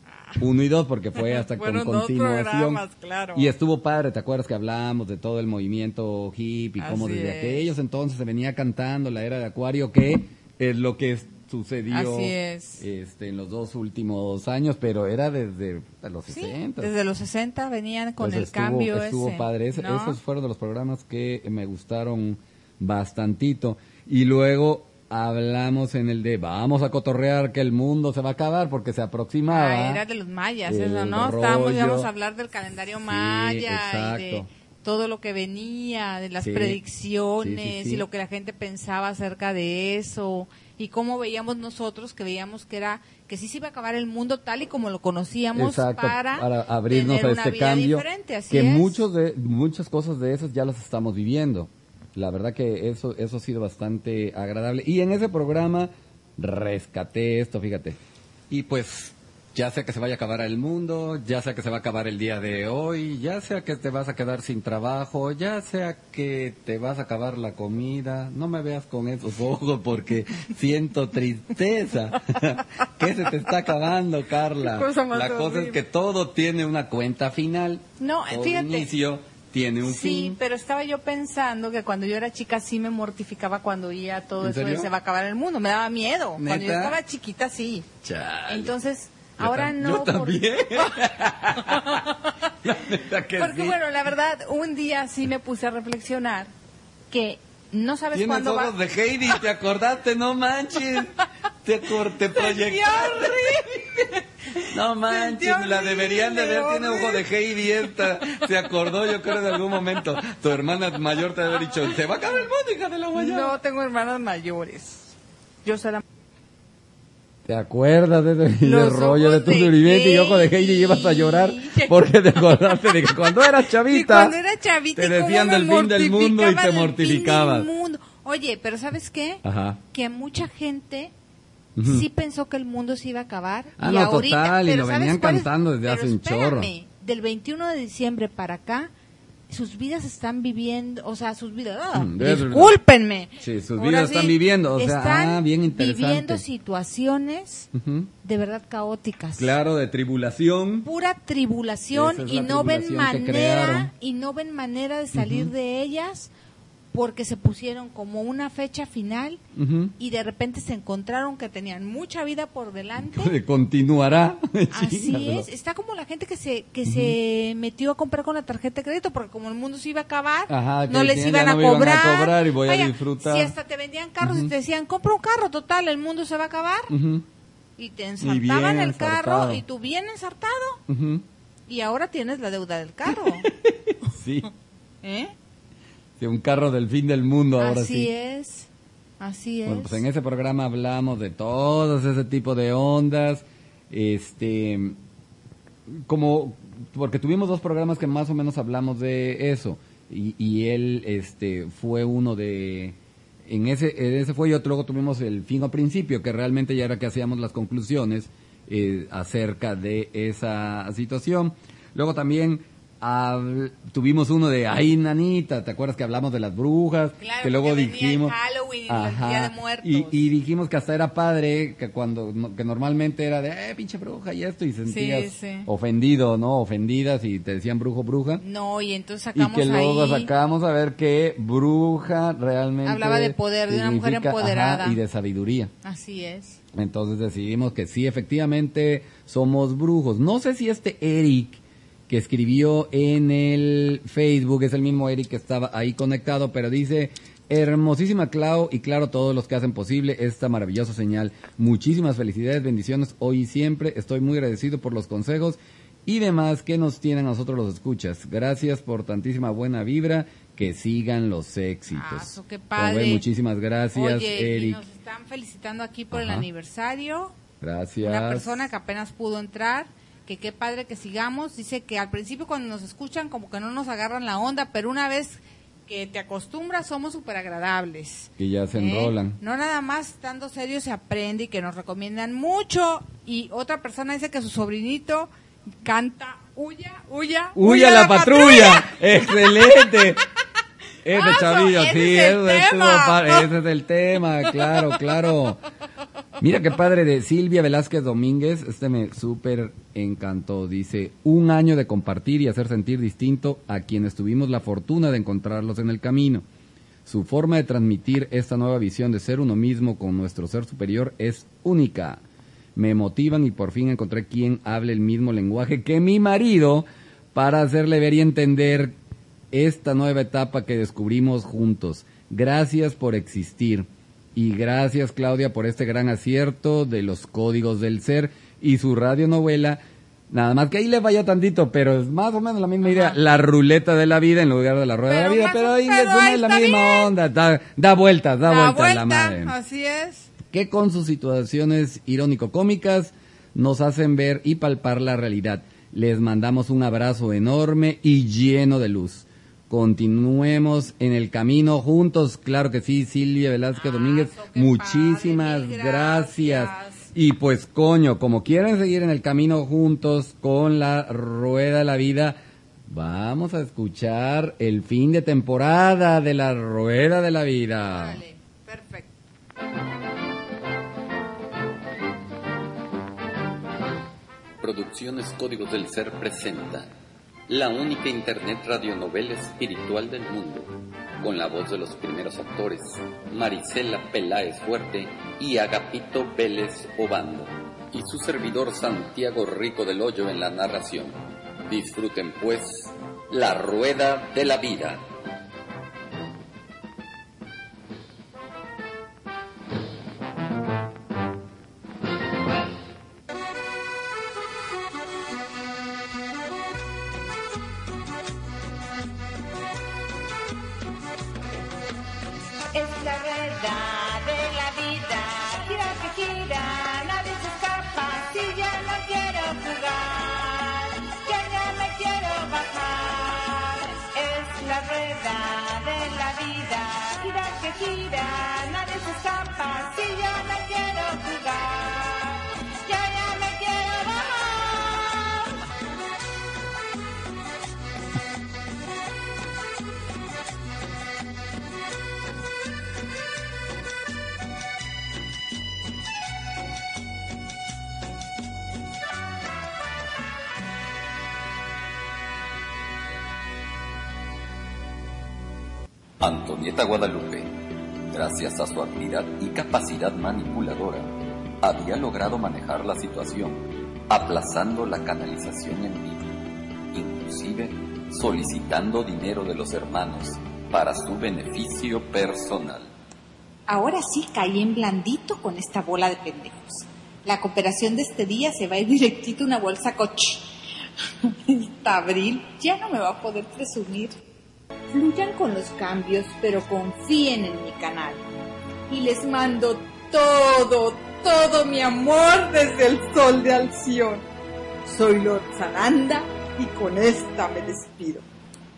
Uno y dos, porque fue hasta con continuación. claro. Y estuvo padre, ¿te acuerdas que hablamos de todo el movimiento hippie? Cómo Así desde es. aquellos entonces se venía cantando la era de Acuario, que es lo que sucedió Así es. Este, en los dos últimos años, pero era desde los Sí, 60. desde los 60 venían con Pues el estuvo, cambio estuvo ese. padre. Esos fueron de los programas que me gustaron bastantito. Y luego hablamos en el de vamos a cotorrear que el mundo se va a acabar porque se aproximaba. Ah, era de los mayas, eso, ¿no? Estábamos, íbamos a hablar del calendario maya y de todo lo que venía, de las Sí, predicciones sí, y lo que la gente pensaba acerca de eso y cómo veíamos nosotros, que veíamos que era que sí se iba a acabar el mundo tal y como lo conocíamos Exacto, para, abrirnos tener a una este vida cambio. diferente, así que es. muchos de, muchas cosas de esas ya las estamos viviendo. La verdad que eso, eso ha sido bastante agradable. Y en ese programa rescaté esto, fíjate. Y pues, ya sea que se vaya a acabar el mundo, ya sea que se va a acabar el día de hoy, ya sea que te vas a quedar sin trabajo, ya sea que te vas a acabar la comida, no me veas con esos ojos porque siento tristeza. que se te está acabando, Carla. Cosa la cosa es que todo tiene una cuenta final. No, fíjate. inicio tiene un Sí, fin. pero estaba yo pensando que cuando yo era chica sí me mortificaba cuando oía todo ¿En eso de se va a acabar el mundo. Me daba miedo. Cuando yo estaba chiquita sí. Chale. Entonces, Yo ahora no. Yo porque- también. Bueno, la verdad, un día sí me puse a reflexionar que no sabes cuándo va... de Heidi, ¿te acordaste? No manches. Te, te proyectaste. No manches, la deberían de ver, tiene ojo de Heidi esta. Se acordó, yo creo, en algún momento. Tu hermana mayor te haber dicho, se va a acabar el mundo, hija de la guayaba. No tengo hermanas mayores. Yo soy la... ¿Te acuerdas de Los rollo de tu de sufrimiento y ojo de Heidi y ibas a llorar porque te acordaste de que cuando eras chavita cuando era chavita, te ¿y cómo decían del fin del mundo y te mortificabas. Oye, pero ¿sabes qué? Ajá. Que mucha gente Ujú. sí pensó que el mundo se iba a acabar. Ah, y no, ahorita, total, y pero lo ¿sabes venían cantando desde Pero hace un chorro. del 21 de diciembre para acá, sus vidas están viviendo, o sea, sus vidas, ah, Mm, discúlpenme. Sí, sus Ahora vidas están viviendo, o sea, están ah, bien interesante. viviendo situaciones Ujú. de verdad caóticas. Claro, de tribulación. Pura tribulación es y no ven tribulación que manera y no ven manera de salir de ellas porque se pusieron como una fecha final y de repente se encontraron que tenían mucha vida por delante. Continuará. Así es, está como la gente que se que se metió a comprar con la tarjeta de crédito porque como el mundo se iba a acabar, Ajá, no les iban, no a me iban a cobrar. cobrar y voy a disfrutar. Si hasta te vendían carros y te decían, "Compra un carro, total, el mundo se va a acabar." Y te ensartaban el carro y tú bien ensartado y ahora tienes la deuda del carro. Sí, ¿Eh? Sí, un carro del fin del mundo ahora Así sí. es. Así es. Bueno, pues en ese programa hablamos de todos ese tipo de ondas, este, como, porque tuvimos dos programas que más o menos hablamos de eso, y, y él, este, fue uno de, en ese, en ese fue y otro, luego tuvimos el fin o principio, que realmente ya era que hacíamos las conclusiones eh, acerca de esa situación. Luego también tuvimos uno de ay nanita, ¿te acuerdas que hablamos de las brujas? Claro, que luego dijimos Halloween y el Día de Muertos. y, y dijimos que hasta era padre que cuando que normalmente era de eh pinche bruja y esto y sentías sí. ofendido, ¿no? Ofendidas y te decían brujo, bruja. No, y entonces Y sacamos que luego ahí sacamos a ver que bruja realmente Hablaba de poder, de una mujer empoderada. ajá, y de sabiduría. Así es. Entonces decidimos que sí, efectivamente, somos brujos. No sé si este Eric que escribió en el Facebook es el mismo Eric que estaba ahí conectado, pero dice, hermosísima Clau y claro todos los que hacen posible esta maravillosa señal. Muchísimas felicidades, bendiciones hoy y siempre. Estoy muy agradecido por los consejos y demás que nos tienen a nosotros los escuchas. Gracias por tantísima buena vibra. Que sigan los éxitos. Qué padre. muchísimas gracias, Oye, y Eric. nos están felicitando aquí por el aniversario. Gracias. Una persona que apenas pudo entrar, que qué padre que sigamos. Dice que al principio cuando nos escuchan como que no nos agarran la onda, pero una vez que te acostumbras somos súper agradables. que ya se ¿eh? enrolan. No nada más estando serio se aprende y que nos recomiendan mucho. Y otra persona dice que su sobrinito canta, huya, huya, ¡Huya la patrulla! ¡Excelente! Ah, chavillo, ese sí, es el tema. ese es el tema, claro, claro. Mira qué padre de Silvia Velázquez Domínguez, este me súper encantó. Dice, un año de compartir y hacer sentir distinto a quienes tuvimos la fortuna de encontrarlos en el camino. Su forma de transmitir esta nueva visión de ser uno mismo con nuestro ser superior es única. Me motivan y por fin encontré quien hable el mismo lenguaje que mi marido para hacerle ver y entender esta nueva etapa que descubrimos juntos. Gracias por existir. Y gracias Claudia por este gran acierto de los códigos del ser y su radionovela. Nada más que ahí le vaya tantito, pero es más o menos la misma idea. La ruleta de la vida en lugar de la rueda de la vida, pero ahí es la misma bien. onda. Da, da vueltas, da, La vueltas vuelta, la madre así es. que con sus situaciones irónico-cómicas nos hacen ver y palpar la realidad. Les mandamos un abrazo enorme y lleno de luz. Continuemos en el camino juntos, claro que sí, Silvia Velázquez Domínguez, Aso, qué muchísimas padre, gracias. gracias. Y pues coño, como quieren seguir en el camino juntos con la rueda de la vida, vamos a escuchar el fin de temporada de la rueda de la vida. Vale, perfecto. Producciones Códigos del Ser presenta la única internet radionovela espiritual del mundo, con la voz de los primeros actores, Marisela Peláez Fuerte y Agapito Vélez Obando, y su servidor Santiago Rico del Hoyo en la narración. Disfruten pues la rueda de la vida. que gira, nadie se escapa, si yo la quiero jugar, ya me quiero bajar. Antonieta Guadalupe gracias a su habilidad y capacidad manipuladora, había logrado manejar la situación, aplazando la canalización en vivo, inclusive solicitando dinero de los hermanos para su beneficio personal. Ahora sí caí en blandito con esta bola de pendejos. La cooperación de este día se va a ir directito a una bolsa coche. Esta abril ya no me va a poder presumir. Fluyan con los cambios, pero confíen en mi canal. Y les mando todo, todo mi amor desde el sol de Alción. Soy Lord Sananda y con esta me despido.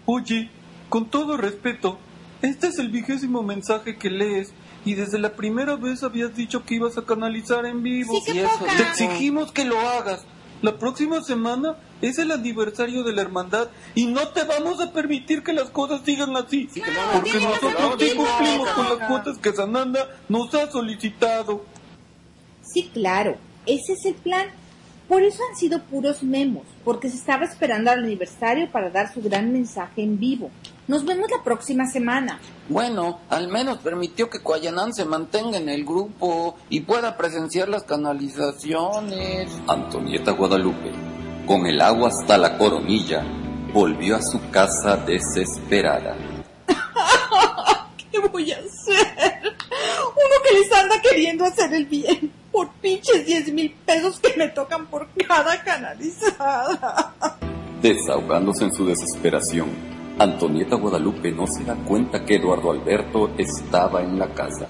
Oye, con todo respeto, este es el vigésimo mensaje que lees y desde la primera vez habías dicho que ibas a canalizar en vivo. Sí, Y eso. Te exigimos que lo hagas. La próxima semana es el aniversario de la hermandad y no te vamos a permitir que las cosas sigan así. porque nosotros sí cumplimos con las cuotas que Sananda nos ha solicitado. Sí, claro, ese es el plan. Por eso han sido puros memos, porque se estaba esperando al aniversario para dar su gran mensaje en vivo. Nos vemos la próxima semana. Bueno, al menos permitió que Cuayanán se mantenga en el grupo y pueda presenciar las canalizaciones. Antonieta Guadalupe, con el agua hasta la coronilla, volvió a su casa desesperada. ¿Qué voy a hacer? Uno que les anda queriendo hacer el bien por pinches 10 mil pesos que me tocan por cada canalizada. Desahogándose en su desesperación, Antonieta Guadalupe no se da cuenta que Eduardo Alberto estaba en la casa.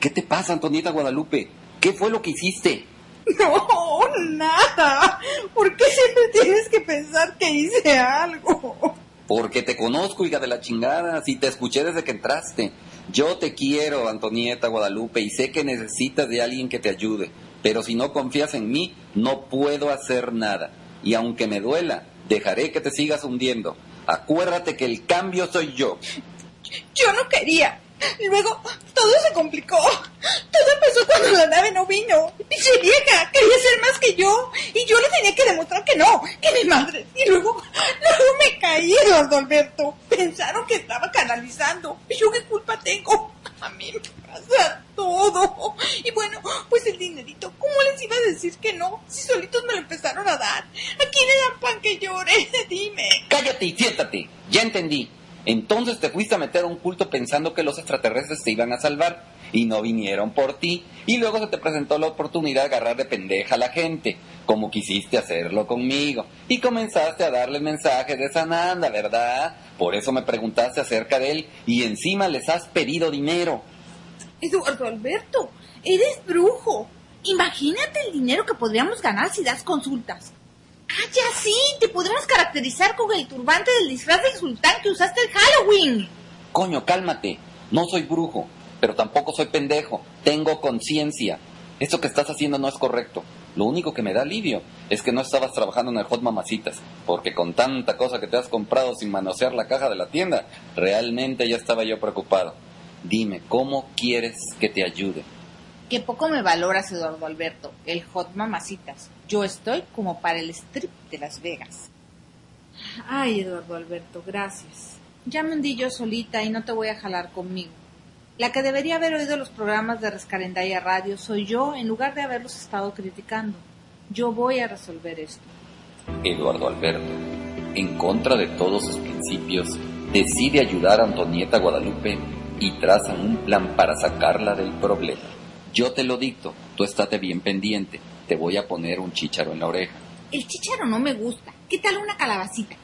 ¿Qué te pasa, Antonieta Guadalupe? ¿Qué fue lo que hiciste? No, nada. ¿Por qué siempre tienes que pensar que hice algo? Porque te conozco, hija de la chingada, si te escuché desde que entraste. Yo te quiero, Antonieta Guadalupe, y sé que necesitas de alguien que te ayude. Pero si no confías en mí, no puedo hacer nada. Y aunque me duela, dejaré que te sigas hundiendo. Acuérdate que el cambio soy yo. Yo no quería. Luego todo se complicó. Todo empezó cuando la nave no vino. Pinche vieja, quería ser más que yo. Y yo le tenía que demostrar que no, que mi madre. Y luego, luego me caí, Eduardo Alberto. Pensaron que estaba canalizando. ¿Y yo qué culpa tengo? A mí me pasa todo. Y bueno, pues el dinerito, ¿cómo les iba a decir que no? Si solitos me lo empezaron a dar. ¿A quién le dan pan que llore? Dime. Cállate y siéntate. Ya entendí. Entonces te fuiste a meter a un culto pensando que los extraterrestres te iban a salvar y no vinieron por ti. Y luego se te presentó la oportunidad de agarrar de pendeja a la gente, como quisiste hacerlo conmigo. Y comenzaste a darle mensajes de Sananda, ¿verdad? Por eso me preguntaste acerca de él y encima les has pedido dinero. Eduardo Alberto, eres brujo. Imagínate el dinero que podríamos ganar si das consultas. Ah, ya sí, te podemos caracterizar con el turbante del disfraz del sultán que usaste el Halloween. Coño, cálmate. No soy brujo, pero tampoco soy pendejo. Tengo conciencia. Esto que estás haciendo no es correcto. Lo único que me da alivio es que no estabas trabajando en el Hot Mamacitas, porque con tanta cosa que te has comprado sin manosear la caja de la tienda, realmente ya estaba yo preocupado. Dime, ¿cómo quieres que te ayude? Qué poco me valoras, Eduardo Alberto. El hot mamacitas. Yo estoy como para el strip de Las Vegas. Ay, Eduardo Alberto, gracias. Ya me hundí yo solita y no te voy a jalar conmigo. La que debería haber oído los programas de Rescarendaya Radio soy yo en lugar de haberlos estado criticando. Yo voy a resolver esto. Eduardo Alberto, en contra de todos sus principios, decide ayudar a Antonieta Guadalupe y trazan un plan para sacarla del problema. Yo te lo dicto, tú estate bien pendiente, te voy a poner un chícharo en la oreja. El chicharo no me gusta. ¿Qué tal una calabacita?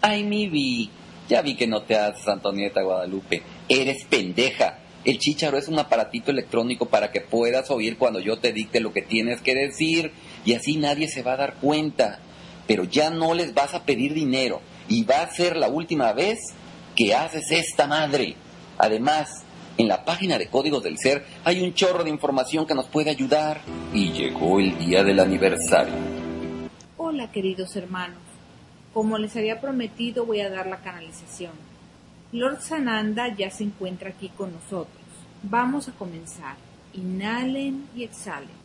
Ay, mi vi, ya vi que no te haces, Antonieta Guadalupe, eres pendeja. El chícharo es un aparatito electrónico para que puedas oír cuando yo te dicte lo que tienes que decir y así nadie se va a dar cuenta. Pero ya no les vas a pedir dinero y va a ser la última vez que haces esta madre. Además, en la página de Códigos del Ser hay un chorro de información que nos puede ayudar. Y llegó el día del aniversario. Hola, queridos hermanos. Como les había prometido, voy a dar la canalización. Lord Sananda ya se encuentra aquí con nosotros. Vamos a comenzar. Inhalen y exhalen.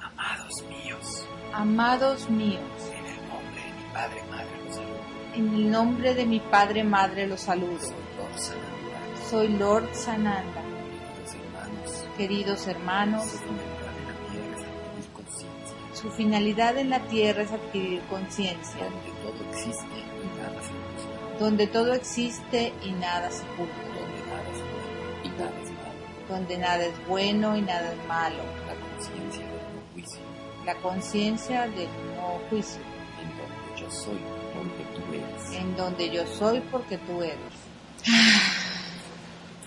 Amados míos, Amados míos, en el nombre de mi Padre, Madre, los saludo. en el nombre de mi Padre Madre los saludo. Soy Lord Sananda. Soy Lord Sananda. Queridos hermanos, su finalidad en la tierra es adquirir conciencia, donde todo existe y nada se oculta, donde todo existe y nada se oculta, donde nada es bueno y nada es malo, donde nada es bueno y nada es malo, la conciencia del no juicio, la conciencia del no juicio, en donde yo soy porque tú eres. en donde yo soy porque tú eres.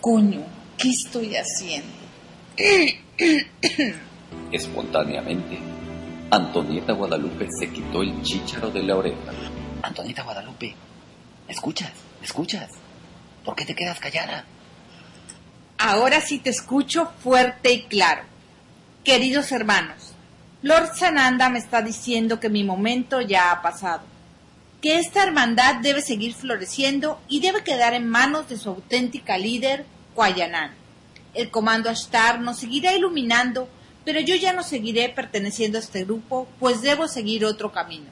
Coño, ¿qué estoy haciendo? Espontáneamente, Antonieta Guadalupe se quitó el chícharo de la oreja. Antonieta Guadalupe, ¿me escuchas? ¿Me escuchas? ¿Por qué te quedas callada? Ahora sí te escucho fuerte y claro. Queridos hermanos, Lord Sananda me está diciendo que mi momento ya ha pasado, que esta hermandad debe seguir floreciendo y debe quedar en manos de su auténtica líder, Kwayanan. El comando Ashtar nos seguirá iluminando, pero yo ya no seguiré perteneciendo a este grupo, pues debo seguir otro camino.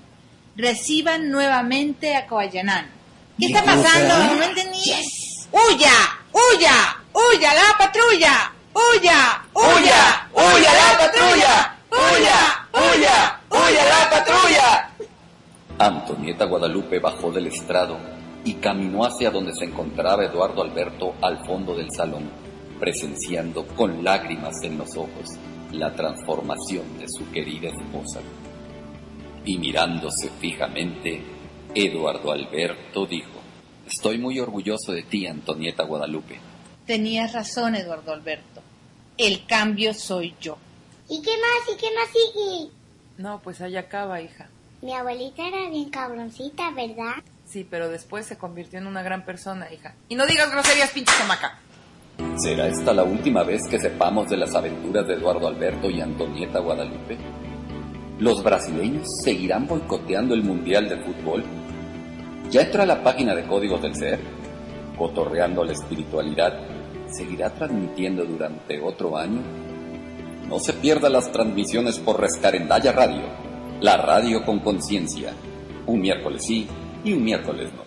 Reciban nuevamente a Kwayanan. ¿Qué está pasando? No entendí. ¡Huya! ¡Huya! ¡Huya la patrulla! ¡Huya! ¡Huya! ¡Huya la patrulla! ¡Huya! ¡Huya! ¡Huya la patrulla! Antonieta Guadalupe bajó del estrado y caminó hacia donde se encontraba Eduardo Alberto al fondo del salón, presenciando con lágrimas en los ojos la transformación de su querida esposa. Y mirándose fijamente, Eduardo Alberto dijo, Estoy muy orgulloso de ti, Antonieta Guadalupe. Tenías razón, Eduardo Alberto. El cambio soy yo. ¿Y qué más? ¿Y qué más sigue? No, pues ahí acaba, hija. Mi abuelita era bien cabroncita, ¿verdad? Sí, pero después se convirtió en una gran persona, hija. Y no digas groserías, pinche chamaca. ¿Será esta la última vez que sepamos de las aventuras de Eduardo Alberto y Antonieta Guadalupe? ¿Los brasileños seguirán boicoteando el Mundial de Fútbol? ¿Ya entró a la página de códigos del ser? ¿Cotorreando la espiritualidad? ¿Seguirá transmitiendo durante otro año? No se pierda las transmisiones por Rescarendaya Radio, la radio con conciencia. Un miércoles sí y un miércoles no.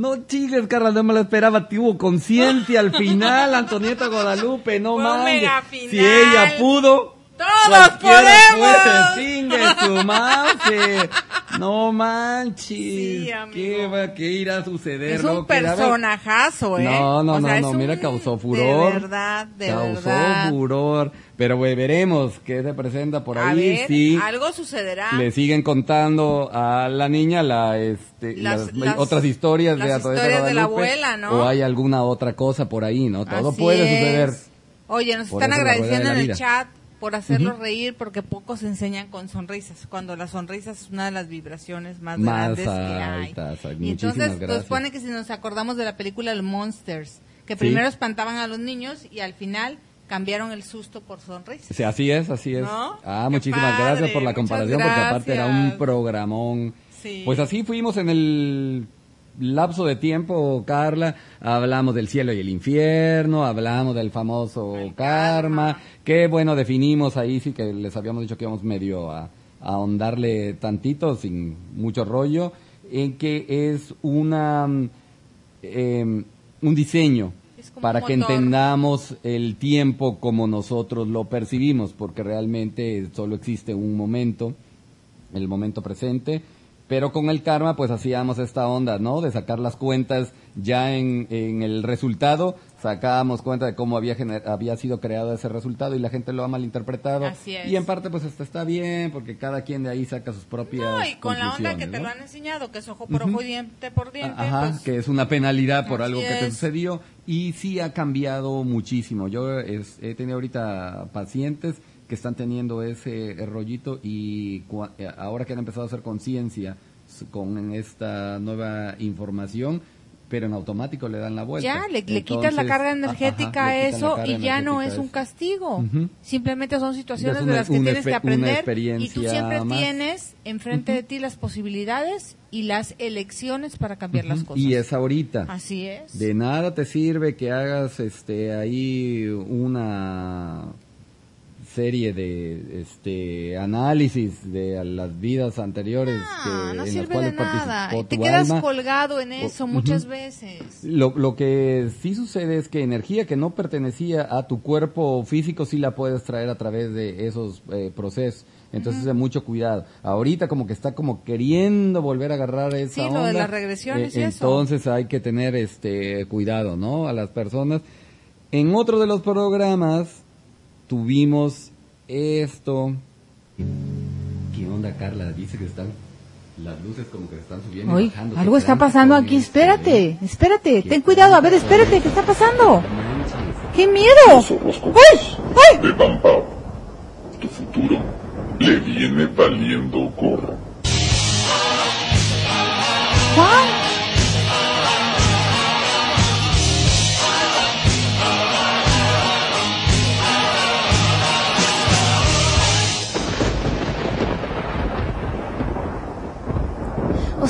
No chingues, Carla, no me lo esperaba. Tuvo conciencia al final, Antonieta Guadalupe, no mames. Si ella pudo, ¡Todos podemos! puede, su. No manches. Sí, amigo. ¿Qué va que ir a suceder? Es un personajazo, ¿eh? No, no, O no, no, mira, causó furor. De verdad, de causó verdad. furor. Pero güey, veremos qué se presenta por A ahí. ver, sí. algo sucederá. Le siguen contando a la niña la, este, Las- las, las- otras historias las de historias de la abuela, ¿no? O hay alguna otra cosa por ahí, ¿no? Todo Así puede es. suceder. Oye, nos Por están agradeciendo de en el chat por hacerlos reír porque pocos enseñan con sonrisas, cuando la sonrisa es una de las vibraciones más, Más grandes que hay. altas. Y entonces nos gracias. pone que si nos acordamos de la película El Monsters, que Sí. primero espantaban a los niños y al final cambiaron el susto por sonrisas. Sí, así es, así es. ¿No? Ah, Qué muchísimas padre, gracias por la comparación, porque aparte era un programón. Sí. Pues así fuimos en el lapso de tiempo, Carla. Hablamos del cielo y el infierno, hablamos del famoso karma, que bueno, definimos ahí, sí que les habíamos dicho que íbamos medio a, a ahondarle tantito, sin mucho rollo, en que es una em, un diseño para que entendamos el tiempo como nosotros lo percibimos, porque realmente solo existe un momento, el momento presente, pero con el karma pues hacíamos esta onda, ¿no? De sacar las cuentas ya en, en el resultado, sacábamos cuenta de cómo había, gener- había sido creado ese resultado y la gente lo ha malinterpretado. Así es. Y en parte pues esto está bien, porque cada quien de ahí saca sus propias No, y con la onda que te lo han enseñado, que es ojo por ojo y diente por diente, Ajá, pues, que es una penalidad por algo que te sucedió y sí ha cambiado muchísimo. Yo es- he tenido ahorita pacientes que están teniendo ese rollito y eh, ahora que han empezado a hacer conciencia con esta nueva información, pero en automático le dan la vuelta. Ya, le, le quitas la Entonces, carga ajá, energética a eso y ya no es un castigo. Simplemente son situaciones Es de las que tienes que aprender y tú siempre más. tienes enfrente de ti las posibilidades y las elecciones para cambiar las cosas. Y es ahorita. Así es. De nada te sirve que hagas este ahí una serie de este análisis de las vidas anteriores Ah, que, no en las de nada. participó Y te tu quedas alma. colgado en eso muchas veces. Lo, lo que sí sucede es que energía que no pertenecía a tu cuerpo físico sí la puedes traer a través de esos eh, procesos. Entonces, de mucho cuidado. Ahorita como que está como queriendo volver a agarrar esa Sí, lo de las regresiones y eso. Entonces hay que tener este cuidado, ¿no? A las personas. En otro de los programas tuvimos esto. ¿Qué onda, Carla? Dice que están las luces como que están subiendo y Uy, bajando. algo ¿Qué está pasando aquí, espérate, espérate, ¿Qué ten cuidado, a ver, espérate, ¿qué está pasando? ¡Qué miedo! ¡Ay! ¡Ay! de Pampao. Tu futuro le viene valiendo gorro. Juan,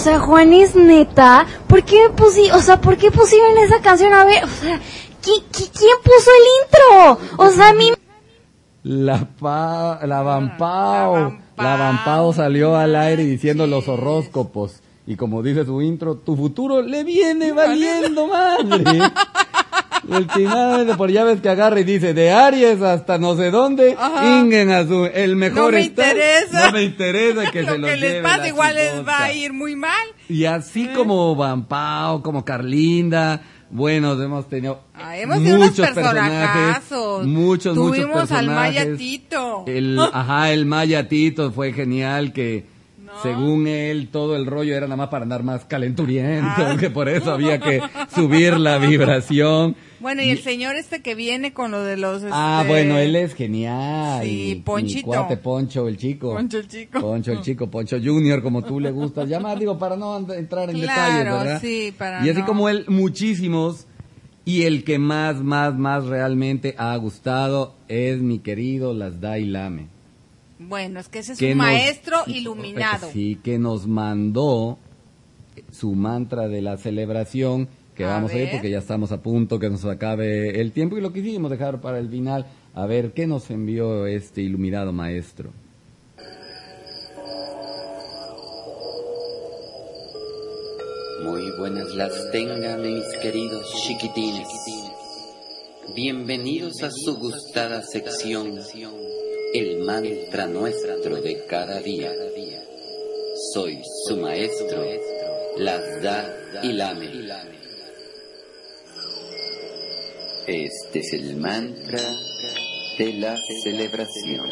sea, Juan es neta. ¿Por qué me pusi, o sea, por qué pusieron esa canción? A ver, o sea, ¿qui- qui- quién puso el intro? O sea, a mí La, pa, la Vampao. La La Vampao salió al aire diciendo los horóscopos. Y como dice su intro, tu futuro le viene valiendo madre. El final de por ya ves que agarra y dice, de Aries hasta no sé dónde. Ingen a su, el mejor No me está- interesa. No me interesa que lo se lo que les lleve pasa la igual les va a ir muy mal. Y así como Vampao, como Carlinda, bueno, hemos tenido Ah, hemos tenido unos muchos personajes, personajazos. muchos, muchos Tuvimos personajes. al Maya Tito. El, ajá, el Maya Tito fue genial que según él todo el rollo era nada más para andar más calenturiento, Ah. que por eso había que subir la vibración. Bueno, y el señor este que viene con lo de los... Ah, este, bueno, él es genial. Sí, Ponchito. cuate Poncho, el chico. Poncho el chico. Poncho el chico, Poncho Junior, como tú le gustas llamar, digo, para no entrar en Claro, detalles, ¿verdad? sí, para y así no. como él, muchísimos, y el que más, más, más realmente ha gustado es mi querido Lasdai Lame. Bueno, es que ese es que un nos- maestro iluminado. Sí, que nos mandó su mantra de la celebración, que A vamos a ir ver. porque ya estamos a punto que nos acabe el tiempo y lo quisimos dejar para el final. A ver, ¿qué nos envió este iluminado maestro? Muy buenas las tengan mis queridos chiquitines. Bienvenidos a su gustada sección, el mantra nuestro de cada día. Soy su maestro, Lazda Ilame. Este es el mantra de la celebración.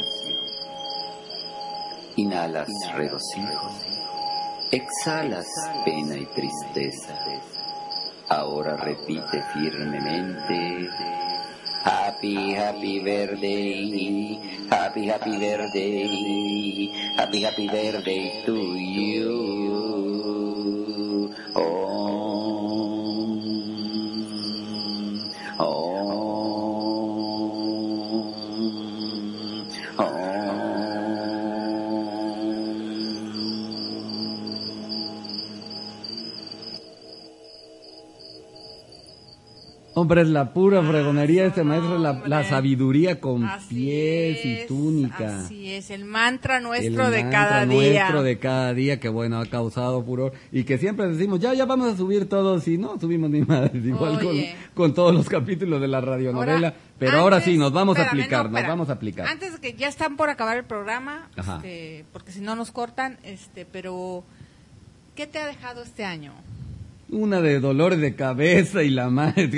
Inhalas regocijo. Exhalas pena y tristeza. Ahora repite firmemente. Happy, happy birthday. Happy, happy birthday. Happy, happy birthday to you. Hombre, es la pura fregonería este maestro, es la, la sabiduría con Así pies y túnica. Así es, el mantra El nuestro de mantra cada día. nuestro de cada día que bueno ha causado furor y que siempre decimos ya ya vamos a subir todos y no subimos ni más igual con, todos los capítulos de la radionovela Ahora, pero ahora sí nos vamos a aplicar no, nos vamos a aplicar Antes de que ya están por acabar el programa, este, porque si no nos cortan, este, pero ¿qué te ha dejado este año? Una de dolores de cabeza y la madre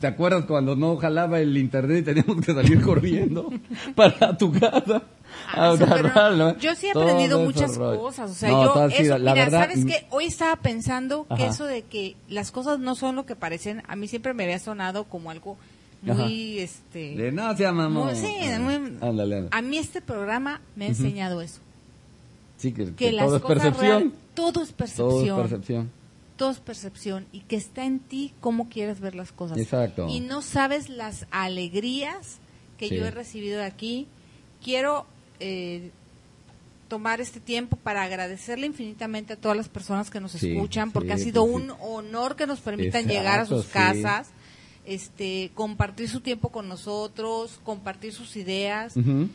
te acuerdas cuando no jalaba el internet y teníamos que salir corriendo para tu casa a Ah, eso, pero yo sí he aprendido muchas rollo. cosas, o sea, No, yo eso, sido- la mira, verdad, sabes mm, que hoy estaba pensando que Ajá. eso de que las cosas no son lo que parecen, a mí siempre me había sonado como algo muy este de no sea mamón muy- sí, muy- ándale, ándale. a mí este programa me ha enseñado eso, sí que, que, que las todo es cosas percepción. reales- todo es todo es percepción. Es percepción y que está en ti cómo quieres ver las cosas. Exacto. Y no sabes las alegrías que Sí. yo he recibido de aquí. Quiero eh, tomar este tiempo para agradecerle infinitamente a todas las personas que nos Sí, escuchan, porque sí, ha sido un honor que nos permitan Exacto, llegar a sus casas, este, compartir su tiempo con nosotros, compartir sus ideas Ujú.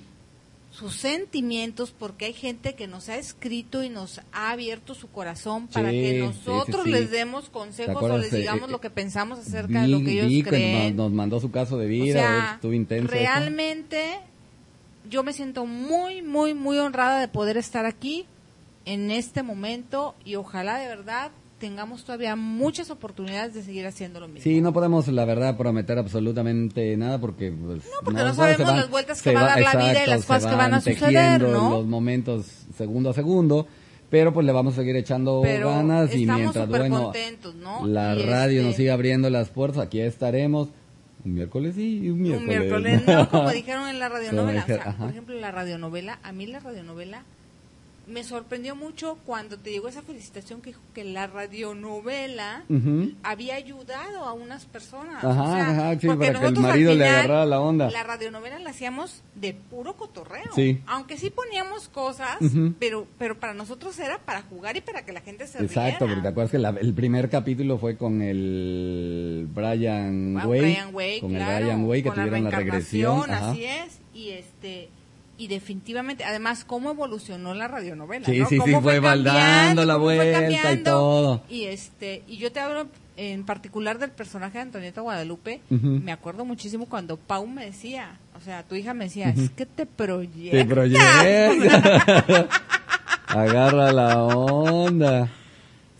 Sus sentimientos porque hay gente que nos ha escrito y nos ha abierto su corazón para Sí, que nosotros sí, sí. les demos ¿Te consejos o les digamos eh, lo que pensamos acerca de lo que ellos vi creen. nos, mandó su caso de o vida, sea, estuvo intenso. eso. realmente yo me siento muy, muy, muy honrada de poder estar aquí en este momento y ojalá de verdad tengamos todavía muchas oportunidades de seguir haciendo lo mismo. Sí, no podemos, la verdad, prometer absolutamente nada porque... Pues, porque no sabemos van- las vueltas que va a dar la vida y las cosas que van a suceder, ¿no? los momentos segundo a segundo, pero pues le vamos a seguir echando Pero ganas y mientras, bueno, ¿no? la Y radio este- nos sigue abriendo las puertas, aquí estaremos. Un miércoles sí y un miércoles. Un miércoles, no, como dijeron en la radionovela. O sea, por ejemplo, la radionovela, a mí la radionovela me sorprendió mucho cuando te llegó esa felicitación que dijo que la radionovela Ujú. había ayudado a unas personas. Ajá, o sea, ajá, sí, para que el marido le final, agarrara la onda. La radionovela la hacíamos de puro cotorreo. Sí. Aunque sí poníamos cosas, pero pero para nosotros era para jugar y para que la gente se Exacto, riera. porque te acuerdas que la- el primer capítulo fue con el Brian Way, Brian Way, con claro, el Brian Way que la tuvieron la, regresión, ajá. así es, y este y definitivamente, además cómo evolucionó la radionovela, Sí, ¿no? sí, sí, Cómo fue cambiando, dando la fue vuelta y todo. Y este y yo te hablo en particular del personaje de Antonieta Guadalupe, me acuerdo muchísimo cuando Pau me decía, o sea, tu hija me decía, es que te proyectas. Te proyecta. Agarra la onda.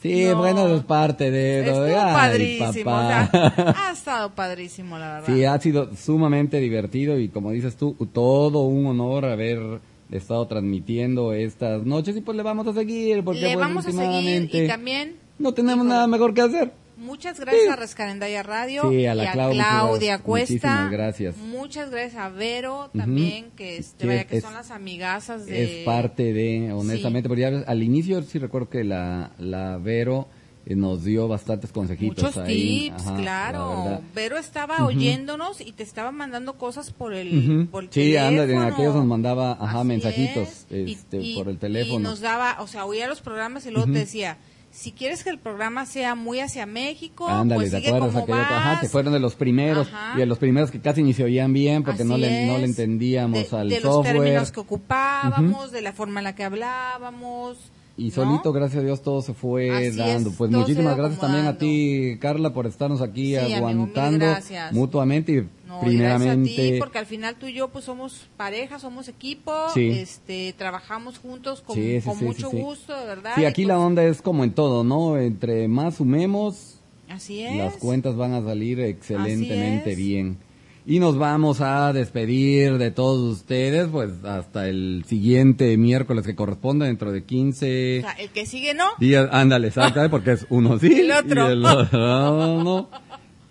Sí, No. bueno, es parte de. Estuvo Ay, padrísimo, o papá. sea, ha estado padrísimo, la verdad. Sí, ha sido sumamente divertido y como dices tú, todo un honor haber estado transmitiendo estas noches y pues le vamos a seguir porque Le pues, vamos a seguir y también no tenemos nada mejor que hacer. Muchas gracias a Rescarendaya Radio Sí, a la y a Claudia. Cuesta. Gracias. Muchas gracias a Vero también, que este, Sí, vaya, que es- son las amigazas de... Es parte de, honestamente, porque ya ves, al inicio sí recuerdo que la, la Vero eh, nos dio bastantes consejitos Muchos ahí. tips, Ajá, claro. Vero estaba oyéndonos y te estaba mandando cosas por el, por el Sí, anda, en teléfono. aquellos nos mandaba ajá, mensajitos es. este, Y- por el Y teléfono. nos daba, o sea, oía los programas y luego te decía, si quieres que el programa sea muy hacia México, Ándale, pues ¿te sigue acuerdas? como Aquellos- vas. ajá, que fueron de los primeros, Ajá. y de los primeros que casi ni se oían bien porque no le, no le entendíamos de, al de los software. términos que ocupábamos, de la forma en la que hablábamos. Y ¿no? solito, gracias a Dios, todo se fue Así dando. es, pues muchísimas gracias también a ti, Carla, por estarnos aquí Sí, amigo, aguantando gracias. mutuamente y No, primeramente. gracias a ti, porque al final tú y yo pues somos pareja, somos equipo, Sí. este, trabajamos juntos con, Sí, con mucho gusto, de verdad. Sí, y aquí pues, la onda es como en todo, ¿no? Entre más sumemos, Así es. las cuentas van a salir excelentemente bien. Y nos vamos a despedir de todos ustedes, pues hasta el siguiente miércoles que corresponde dentro de 15 O sea, el que sigue no. días. Ándale, exacto, ¿eh? porque es uno sí El otro. y el otro no.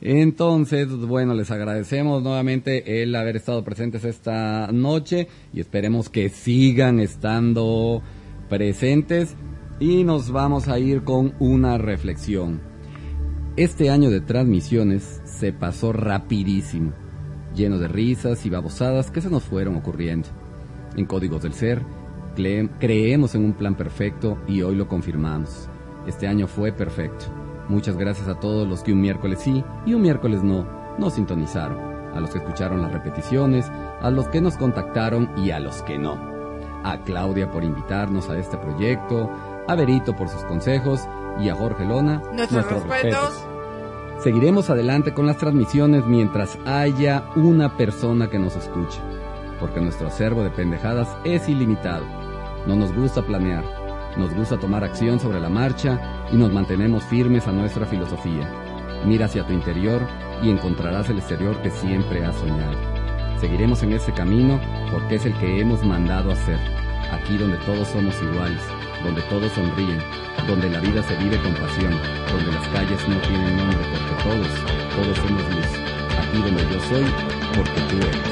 Entonces, bueno, les agradecemos nuevamente el haber estado presentes esta noche y esperemos que sigan estando presentes y nos vamos a ir con una reflexión. Este año de transmisiones se pasó rapidísimo, lleno de risas y babosadas que se nos fueron ocurriendo. En Códigos del Ser, cre- creemos en un plan perfecto y hoy lo confirmamos. Este año fue perfecto. Muchas gracias a todos los que un miércoles sí y un miércoles no nos sintonizaron, a los que escucharon las repeticiones, a los que nos contactaron y a los que no. A Claudia por invitarnos a este proyecto, a Berito por sus consejos y a Jorge Lona Nuestros respetos. Seguiremos adelante con las transmisiones mientras haya una persona que nos escuche, porque nuestro acervo de pendejadas es ilimitado. No nos gusta planear, nos gusta tomar acción sobre la marcha y nos mantenemos firmes a nuestra filosofía. Mira hacia tu interior y encontrarás el exterior que siempre has soñado. Seguiremos en ese camino porque es el que hemos mandado hacer, aquí donde todos somos iguales, donde todos sonríen, donde la vida se vive con pasión, donde las calles no tienen nombre porque todos, todos somos luz, aquí donde yo soy porque tú eres.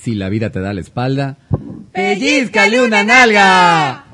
Si la vida te da la espalda, ¡pellizcale una nalga!